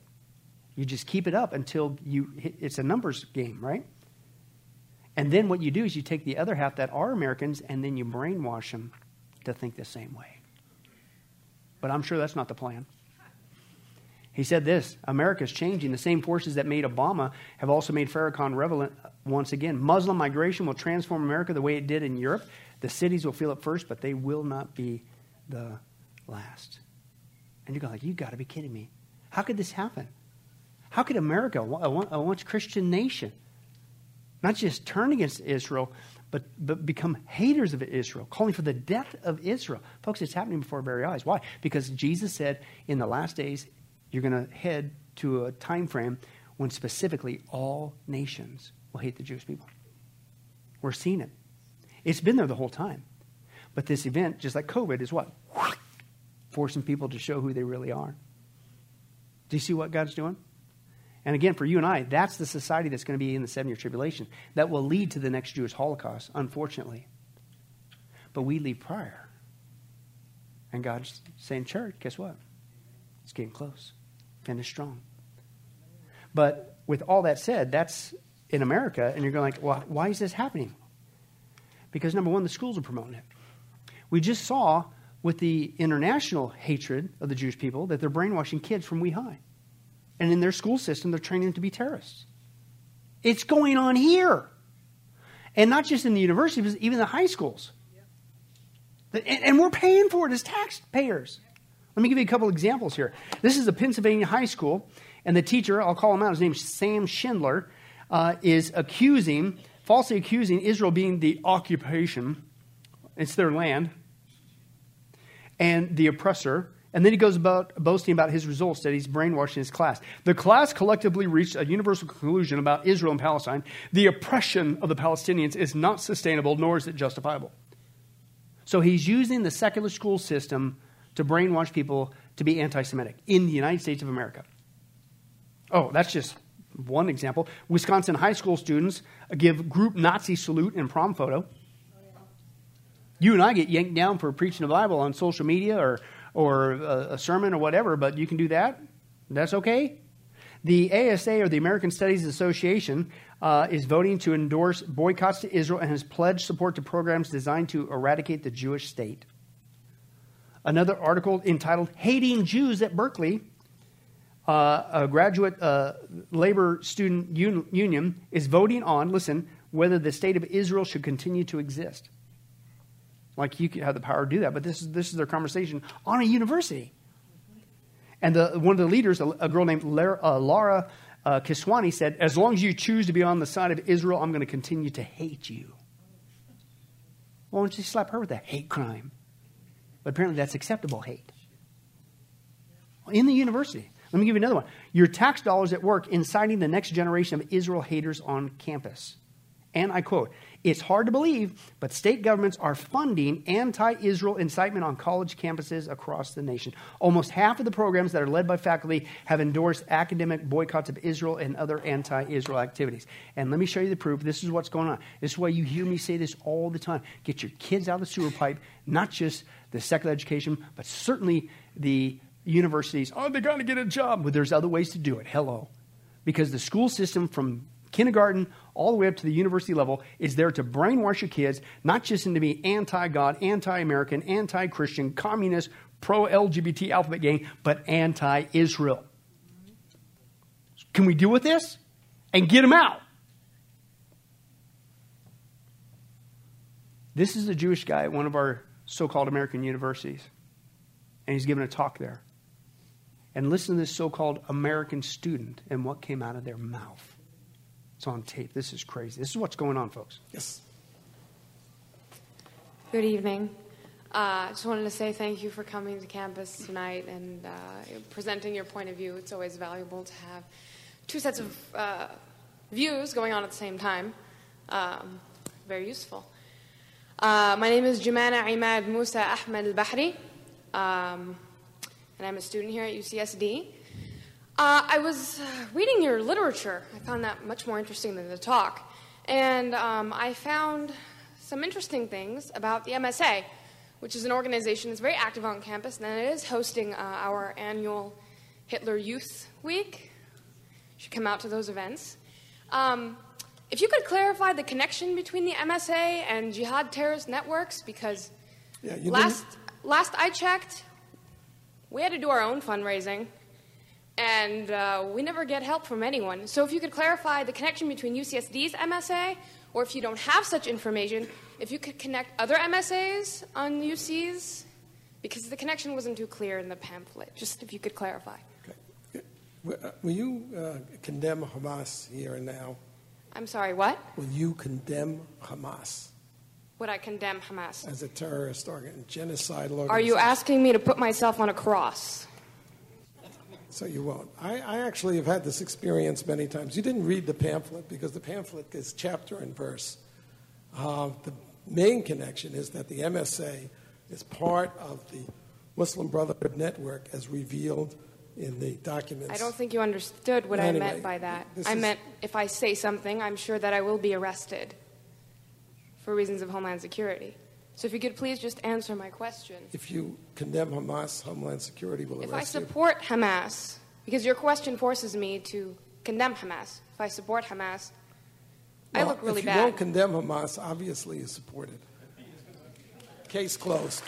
You just keep it up until you hit, it's a numbers game, right? And then what you do is you take the other half that are Americans and then you brainwash them to think the same way. But I'm sure that's not the plan. He said this America is changing. The same forces that made Obama have also made Farrakhan relevant once again. Muslim migration will transform America the way it did in Europe. The cities will feel it first, but they will not be the last. And you're go like, you got to be kidding me. How could this happen? How could America, a once Christian nation, not just turn against Israel, but, but become haters of Israel, calling for the death of Israel? Folks, it's happening before our very eyes. Why? Because Jesus said in the last days you're going to head to a time frame when specifically all nations will hate the Jewish people. We're seeing it. It's been there the whole time. But this event, just like COVID, is what? Forcing people to show who they really are. Do you see what God's doing? And again, for you and I, that's the society that's going to be in the seven year tribulation. That will lead to the next Jewish Holocaust, unfortunately. But we leave prior. And God's saying, church, guess what? It's getting close. Finish strong. But with all that said, that's in America, and you're going like, well, why is this happening? Because number one, the schools are promoting it. We just saw with the international hatred of the Jewish people that they're brainwashing kids from wee high. And in their school system, they're training them to be terrorists. It's going on here. And not just in the universities, even the high schools. And, we're paying for it as taxpayers. Let me give you a couple examples here. This is a Pennsylvania high school, and the teacher, I'll call him out, his name's Sam Schindler, uh, is accusing, falsely accusing Israel being the occupation, it's their land, and the oppressor. And then he goes about boasting about his results that he's brainwashing his class. The class collectively reached a universal conclusion about Israel and Palestine. The oppression of the Palestinians is not sustainable, nor is it justifiable. So he's using the secular school system to brainwash people to be anti Semitic in the United States of America. Oh, that's just one example. Wisconsin high school students give group Nazi salute in prom photo. You and I get yanked down for preaching the Bible on social media or, or a, a sermon or whatever, but you can do that. That's okay. The ASA, or the American Studies Association, uh, is voting to endorse boycotts to Israel and has pledged support to programs designed to eradicate the Jewish state. Another article entitled Hating Jews at Berkeley, uh, a graduate uh, labor student un- union, is voting on, listen, whether the state of Israel should continue to exist. Like you could have the power to do that, but this is, this is their conversation on a university. And the, one of the leaders, a, a girl named Lara, uh, Laura uh, Kiswani, said, As long as you choose to be on the side of Israel, I'm going to continue to hate you. Why don't you slap her with a hate crime? But apparently that's acceptable hate. In the university. Let me give you another one. Your tax dollars at work inciting the next generation of Israel haters on campus. And I quote, it's hard to believe, but state governments are funding anti Israel incitement on college campuses across the nation. Almost half of the programs that are led by faculty have endorsed academic boycotts of Israel and other anti Israel activities. And let me show you the proof. This is what's going on. This is why you hear me say this all the time. Get your kids out of the sewer pipe, not just the secular education, but certainly the universities. Oh, they got to get a job. But there's other ways to do it. Hello. Because the school system from kindergarten all the way up to the university level is there to brainwash your kids, not just into being anti God, anti American, anti Christian, communist, pro LGBT alphabet gang, but anti Israel. Can we deal with this? And get them out. This is a Jewish guy at one of our so called American universities, and he's giving a talk there. And listen to this so called American student and what came out of their mouth. It's on tape. This is crazy. This is what's going on, folks. Yes. Good evening. I uh, just wanted to say thank you for coming to campus tonight and uh, presenting your point of view. It's always valuable to have two sets of uh, views going on at the same time. Um, very useful. Uh, my name is Jumana Imad Musa Ahmed Al Bahri, um, and I'm a student here at UCSD. Uh, I was uh, reading your literature. I found that much more interesting than the talk. And um, I found some interesting things about the MSA, which is an organization that's very active on campus, and it is hosting uh, our annual Hitler Youth Week. You should come out to those events. Um, if you could clarify the connection between the MSA and jihad terrorist networks, because Yeah, last, last I checked, we had to do our own fundraising and uh, we never get help from anyone. So if you could clarify the connection between UCSD's MSA, or if you don't have such information, if you could connect other MSAs on UC's, because the connection wasn't too clear in the pamphlet. Just if you could clarify. Okay. Will uh, will you uh, condemn Hamas here and now? I'm sorry, what? Will you condemn Hamas Would I condemn Hamas? as a terrorist organ, genocidal organization? Are you asking me to put myself on a cross? So you won't. I, I actually have had this experience many times. You didn't read the pamphlet because the pamphlet is chapter and verse. Uh, the main connection is that the MSA is part of the Muslim Brotherhood Network as revealed in the documents. I don't think you understood what I meant by that. I is- meant if I say something, I'm sure that I will be arrested for reasons of Homeland Security. So if you could please just answer my question. If you condemn Hamas, Homeland Security will arrest If I arrest you. support Hamas, because your question forces me to condemn Hamas. If I support Hamas, I Well, look really bad. if you bad. won't condemn Hamas, obviously you support it. Case closed.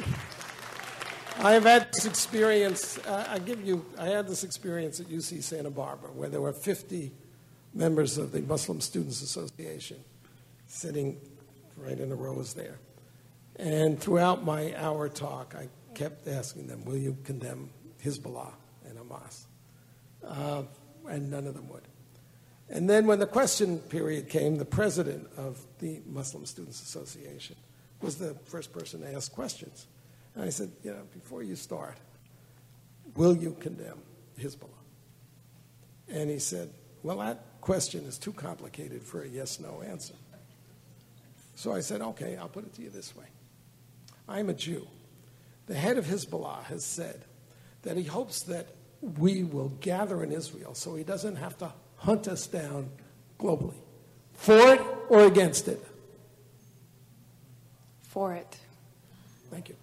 I have had this experience. Uh, I give you. I had this experience at UC Santa Barbara, where there were 50 members of the Muslim Students Association sitting right in the rows there. And throughout my hour talk, I kept asking them, "Will you condemn Hezbollah and Hamas?" Uh, and none of them would. And then when the question period came, the president of the Muslim Students Association was the first person to ask questions. And I said, you know, before you start, will you condemn Hezbollah? And he said, well, that question is too complicated for a yes no answer. So I said, okay, I'll put it to you this way I'm a Jew. The head of Hezbollah has said that he hopes that we will gather in Israel so he doesn't have to hunt us down globally. For it or against it? For it. Thank you.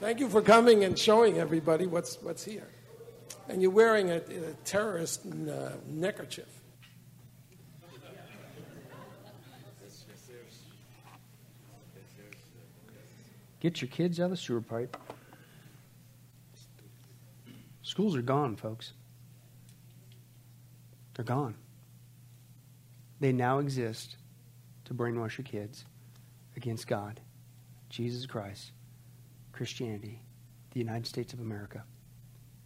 Thank you. For coming and showing everybody what's, what's here. And you're wearing a, a terrorist uh, neckerchief. Get your kids out of the sewer pipe. Schools are gone, folks. They're gone. They now exist to brainwash your kids against God, Jesus Christ, Christianity, the United States of America,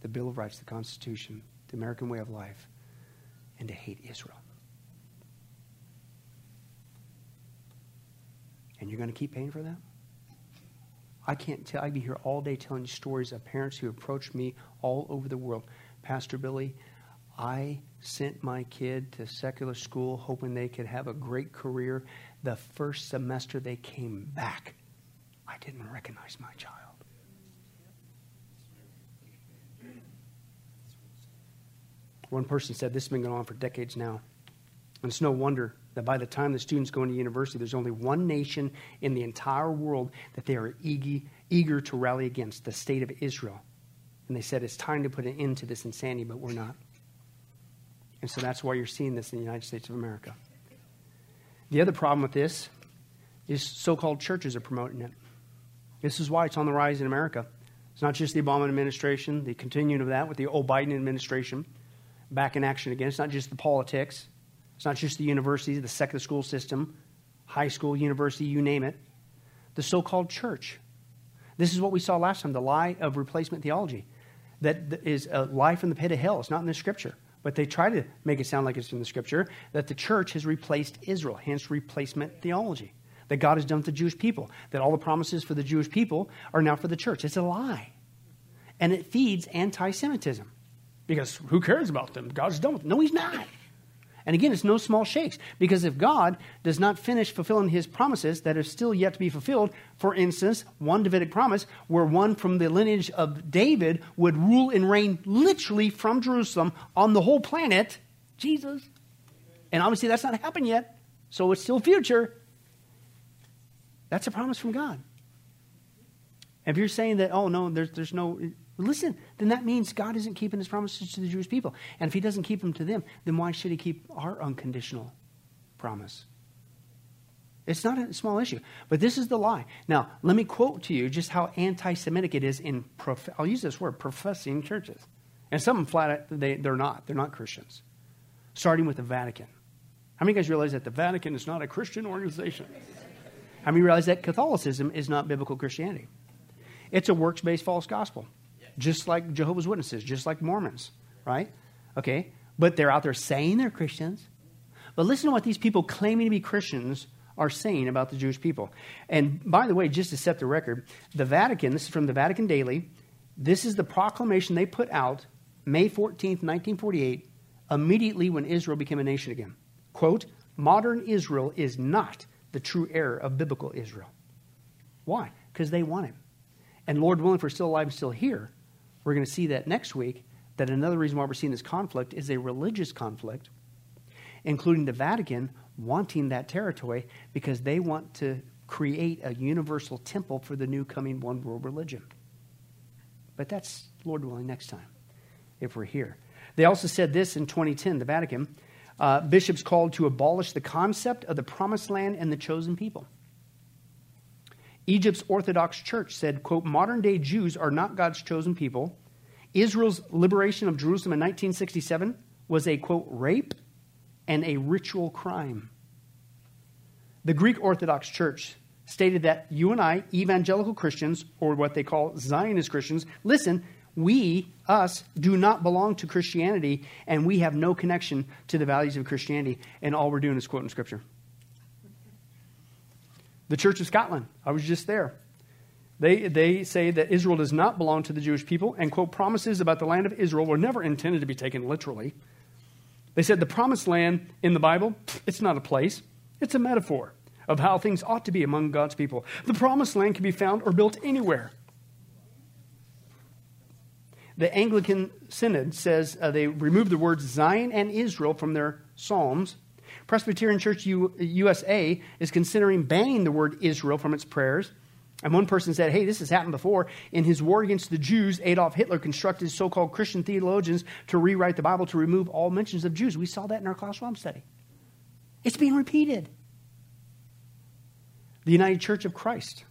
the Bill of Rights, the Constitution, the American way of life, and to hate Israel. And you're going to keep paying for that? I can't tell. I'd be here all day telling you stories of parents who approached me all over the world. Pastor Billy, I sent my kid to secular school hoping they could have a great career. The first semester they came back, I didn't recognize my child. One person said this has been going on for decades now. And it's no wonder that by the time the students go into university, there's only one nation in the entire world that they are eager, to rally against the state of Israel. And they said it's time to put an end to this insanity, but we're not. And so that's why you're seeing this in the United States of America. The other problem with this is so called churches are promoting it. This is why it's on the rise in America. It's not just the Obama administration, the continuing of that with the old Biden administration back in action again. It's not just the politics, it's not just the universities, the secular school system, high school, university, you name it. The so called church. This is what we saw last time the lie of replacement theology. That is a lie from the pit of hell. It's not in the scripture. But they try to make it sound like it's in the scripture that the church has replaced Israel, hence replacement theology. That God has done with the Jewish people, that all the promises for the Jewish people are now for the church. It's a lie. And it feeds anti Semitism. Because who cares about them? God's done with them. No, He's not. And again, it's no small shakes because if God does not finish fulfilling his promises that are still yet to be fulfilled, for instance, one Davidic promise where one from the lineage of David would rule and reign literally from Jerusalem on the whole planet, Jesus. And obviously that's not happened yet, so it's still future. That's a promise from God. If you're saying that, oh no, there's, there's no Listen, then that means God isn't keeping his promises to the Jewish people. And if he doesn't keep them to them, then why should he keep our unconditional promise? It's not a small issue. But this is the lie. Now, let me quote to you just how anti Semitic it is in, prof- I'll use this word, professing churches. And some of them flat out, they, they're not. They're not Christians. Starting with the Vatican. How many guys realize that the Vatican is not a Christian organization? How many realize that Catholicism is not biblical Christianity? It's a works based false gospel just like Jehovah's Witnesses, just like Mormons, right? Okay? But they're out there saying they're Christians. But listen to what these people claiming to be Christians are saying about the Jewish people. And by the way, just to set the record, the Vatican, this is from the Vatican Daily, this is the proclamation they put out May 14th, 1948, immediately when Israel became a nation again. Quote, modern Israel is not the true heir of biblical Israel. Why? Because they want him. And Lord willing, if we're still alive and still here, we're going to see that next week, that another reason why we're seeing this conflict is a religious conflict, including the Vatican wanting that territory because they want to create a universal temple for the new coming one world religion. But that's, Lord willing, next time, if we're here. They also said this in 2010, the Vatican. Uh, bishops called to abolish the concept of the promised land and the chosen people. Egypt's Orthodox Church said, quote, modern day Jews are not God's chosen people. Israel's liberation of Jerusalem in 1967 was a, quote, rape and a ritual crime. The Greek Orthodox Church stated that you and I, evangelical Christians, or what they call Zionist Christians, listen, we, us, do not belong to Christianity, and we have no connection to the values of Christianity, and all we're doing is quoting Scripture. The Church of Scotland, I was just there. They, they say that Israel does not belong to the Jewish people, and, quote, promises about the land of Israel were never intended to be taken literally. They said the promised land in the Bible, it's not a place, it's a metaphor of how things ought to be among God's people. The promised land can be found or built anywhere. The Anglican Synod says uh, they removed the words Zion and Israel from their Psalms Presbyterian Church U- USA is considering banning the word Israel from its prayers. And one person said, hey, this has happened before. In his war against the Jews, Adolf Hitler constructed so called Christian theologians to rewrite the Bible to remove all mentions of Jews. We saw that in our Klaus Schwab study. It's being repeated. The United Church of Christ.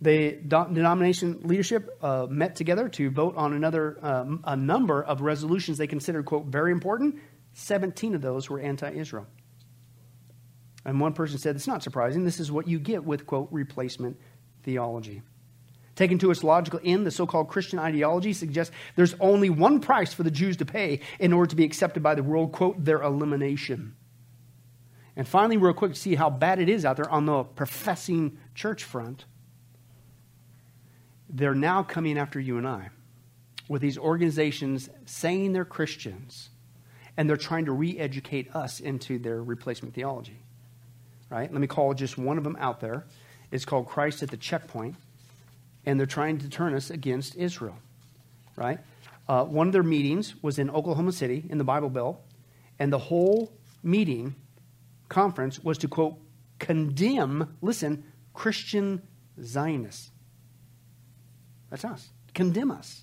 The denomination leadership uh, met together to vote on another um, a number of resolutions they considered quote very important. Seventeen of those were anti-Israel. And one person said, "It's not surprising. This is what you get with quote replacement theology." Taken to its logical end, the so-called Christian ideology suggests there's only one price for the Jews to pay in order to be accepted by the world, quote, their elimination. And finally, real quick, to see how bad it is out there on the professing church front they're now coming after you and I with these organizations saying they're Christians and they're trying to re educate us into their replacement theology. Right? Let me call just one of them out there. It's called Christ at the Checkpoint, and they're trying to turn us against Israel. Right? Uh, one of their meetings was in Oklahoma City in the Bible Belt, and the whole meeting conference was to quote, condemn, listen, Christian Zionists. That's us. Condemn us.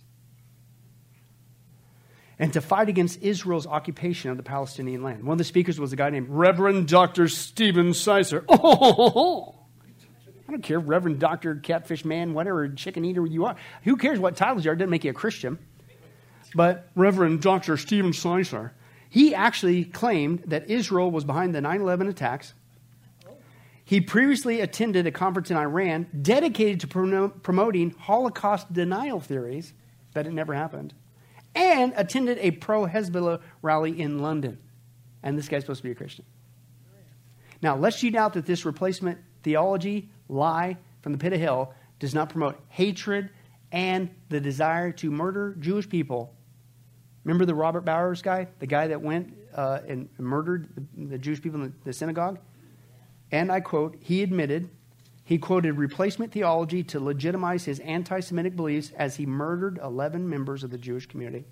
And to fight against Israel's occupation of the Palestinian land. One of the speakers was a guy named Reverend Dr. Stephen Sizer. Oh, I don't care, Reverend Dr. Catfish Man, whatever, chicken eater you are. Who cares what titles you are? It doesn't make you a Christian. But Reverend Dr. Stephen Sizer, he actually claimed that Israel was behind the 9 11 attacks he previously attended a conference in Iran dedicated to promoting Holocaust denial theories, that it never happened, and attended a pro Hezbollah rally in London. And this guy's supposed to be a Christian. Now, lest you doubt that this replacement theology lie from the pit of hell does not promote hatred and the desire to murder Jewish people. Remember the Robert Bowers guy, the guy that went uh, and murdered the, the Jewish people in the, the synagogue? And I quote, he admitted he quoted replacement theology to legitimize his anti Semitic beliefs as he murdered 11 members of the Jewish community.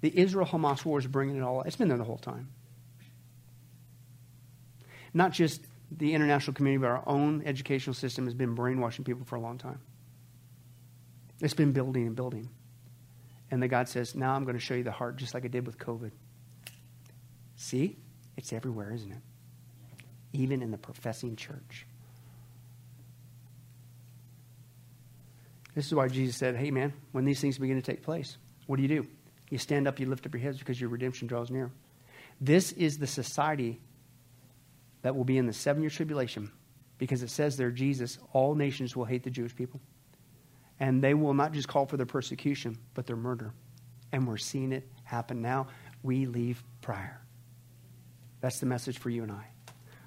The Israel Hamas war is bringing it all. It's been there the whole time. Not just the international community, but our own educational system has been brainwashing people for a long time. It's been building and building. And the God says, Now I'm going to show you the heart, just like I did with COVID. See? It's everywhere, isn't it? Even in the professing church. This is why Jesus said, Hey, man, when these things begin to take place, what do you do? You stand up, you lift up your heads because your redemption draws near. This is the society that will be in the seven year tribulation because it says there, Jesus, all nations will hate the Jewish people. And they will not just call for their persecution, but their murder. And we're seeing it happen now. We leave prior. That's the message for you and I.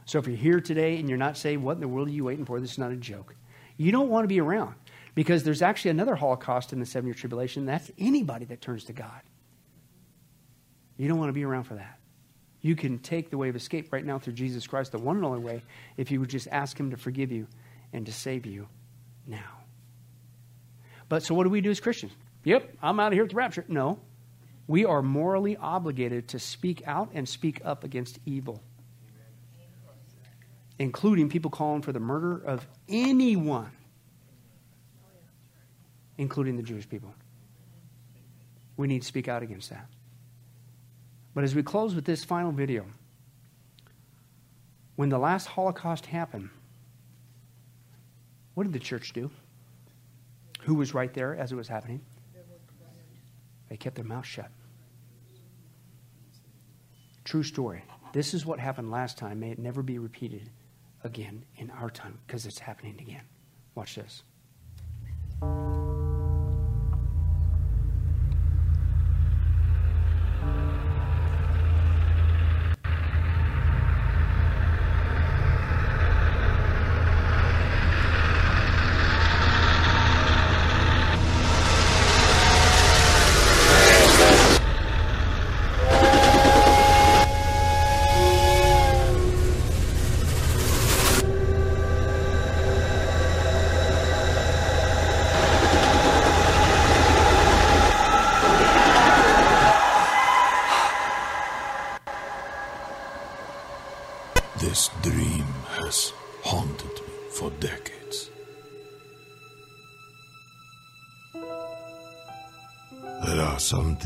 So if you're here today and you're not saying, What in the world are you waiting for? This is not a joke. You don't want to be around because there's actually another Holocaust in the seven year tribulation. That's anybody that turns to God. You don't want to be around for that. You can take the way of escape right now through Jesus Christ, the one and only way, if you would just ask Him to forgive you and to save you now. But so what do we do as Christians? Yep, I'm out of here at the rapture. No. We are morally obligated to speak out and speak up against evil, including people calling for the murder of anyone, including the Jewish people. We need to speak out against that. But as we close with this final video, when the last Holocaust happened, what did the church do? Who was right there as it was happening? They kept their mouth shut. True story. This is what happened last time. May it never be repeated again in our time because it's happening again. Watch this.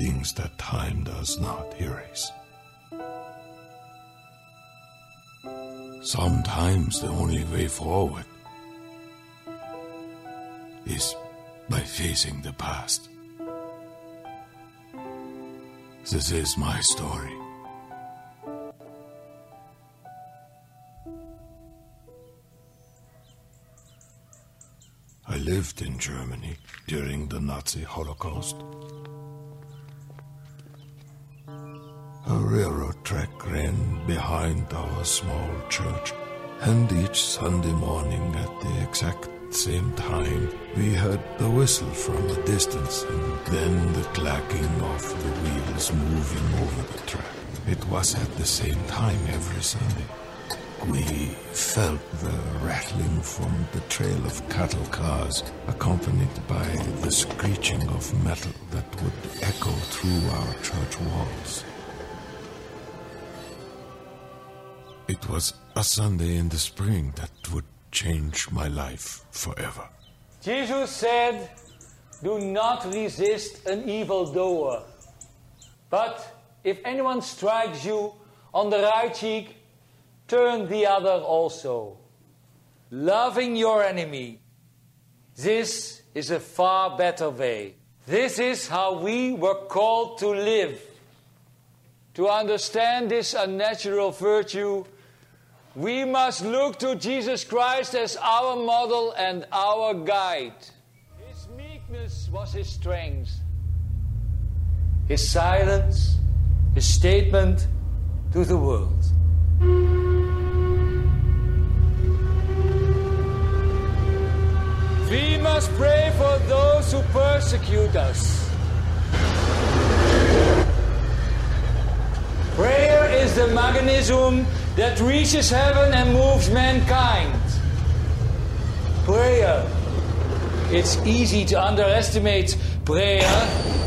Things that time does not erase. Sometimes the only way forward is by facing the past. This is my story. I lived in Germany during the Nazi Holocaust. A railroad track ran behind our small church, and each Sunday morning at the exact same time, we heard the whistle from a distance and then the clacking of the wheels moving over the track. It was at the same time every Sunday. We felt the rattling from the trail of cattle cars, accompanied by the screeching of metal that would echo through our church walls. It was a Sunday in the spring that would change my life forever. Jesus said, Do not resist an evildoer. But if anyone strikes you on the right cheek, turn the other also. Loving your enemy. This is a far better way. This is how we were called to live. To understand this unnatural virtue, we must look to Jesus Christ as our model and our guide. His meekness was his strength. His silence, his statement to the world. We must pray for those who persecute us. Prayer is the mechanism that reaches heaven and moves mankind. Prayer. It's easy to underestimate prayer.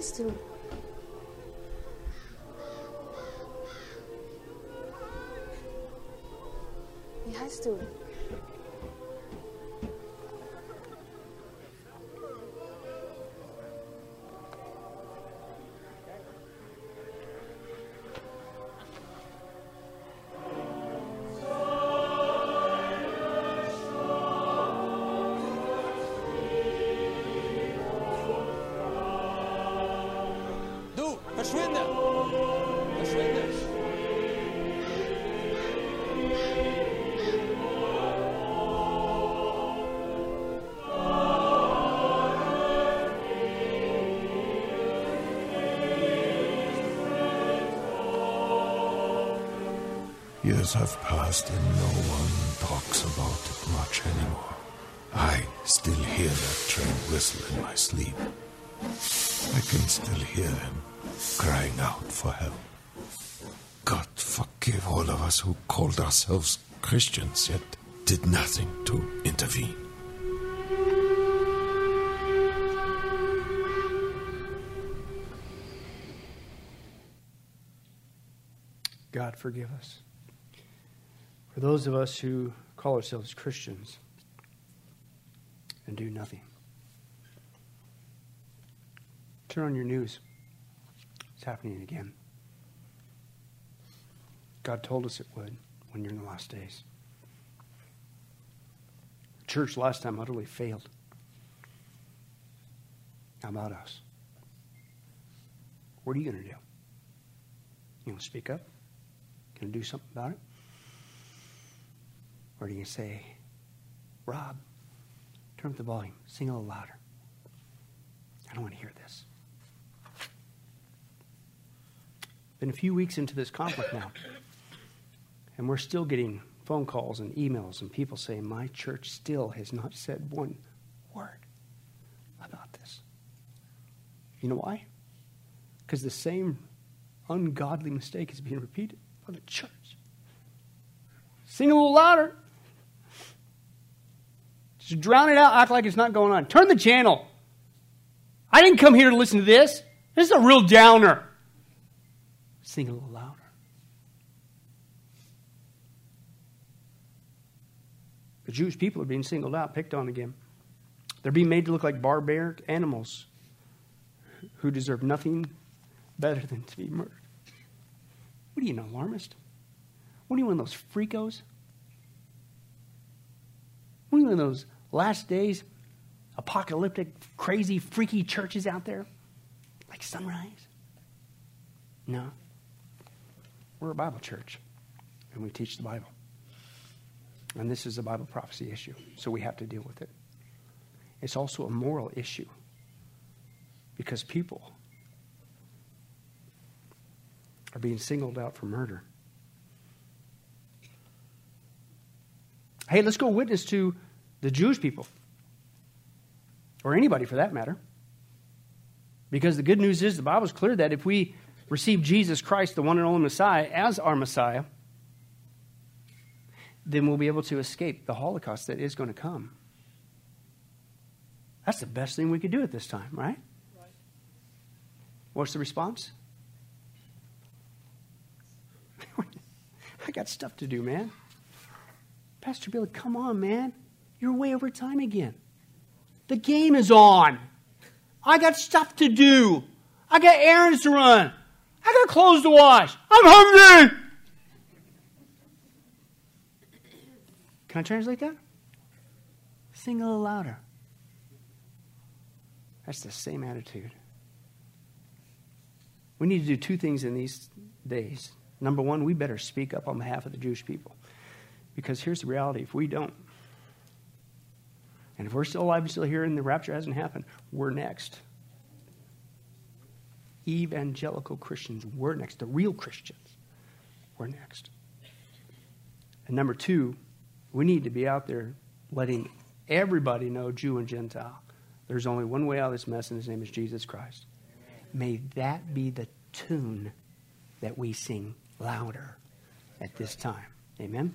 Wie heißt Years have passed and no one talks about it much anymore. I still hear that train whistle in my sleep. I can still hear him crying out for help. God forgive all of us who called ourselves Christians yet did nothing to intervene. God, forgive us. For those of us who call ourselves Christians and do nothing. Turn on your news. It's happening again. God told us it would when you're in the last days. The church last time utterly failed. How about us? What are you going to do? You going to speak up? Going to do something about it? Or do you say, Rob, turn up the volume, sing a little louder? I don't want to hear this. Been a few weeks into this conflict now, and we're still getting phone calls and emails and people saying, My church still has not said one word about this. You know why? Because the same ungodly mistake is being repeated by the church. Sing a little louder. Just drown it out, act like it's not going on. Turn the channel. I didn't come here to listen to this. This is a real downer. Sing a little louder. The Jewish people are being singled out, picked on again. They're being made to look like barbaric animals who deserve nothing better than to be murdered. What are you, an alarmist? What are you, one of those freakos? What are you, one of those last days apocalyptic, crazy, freaky churches out there? Like Sunrise? No. We're a Bible church, and we teach the Bible. And this is a Bible prophecy issue, so we have to deal with it. It's also a moral issue because people are being singled out for murder. Hey, let's go witness to the Jewish people, or anybody for that matter. Because the good news is the Bible is clear that if we receive Jesus Christ, the one and only Messiah, as our Messiah, then we'll be able to escape the Holocaust that is going to come. That's the best thing we could do at this time, right? right. What's the response? I got stuff to do, man. Pastor Billy, come on, man. You're way over time again. The game is on. I got stuff to do. I got errands to run. I got clothes to wash. I'm hungry. Can I translate that? Sing a little louder. That's the same attitude. We need to do two things in these days. Number one, we better speak up on behalf of the Jewish people. Because here's the reality if we don't, and if we're still alive and still here and the rapture hasn't happened, we're next. Evangelical Christians, we're next. The real Christians, we're next. And number two, we need to be out there letting everybody know, Jew and Gentile, there's only one way out of this mess, and his name is Jesus Christ. May that be the tune that we sing louder at this time. Amen.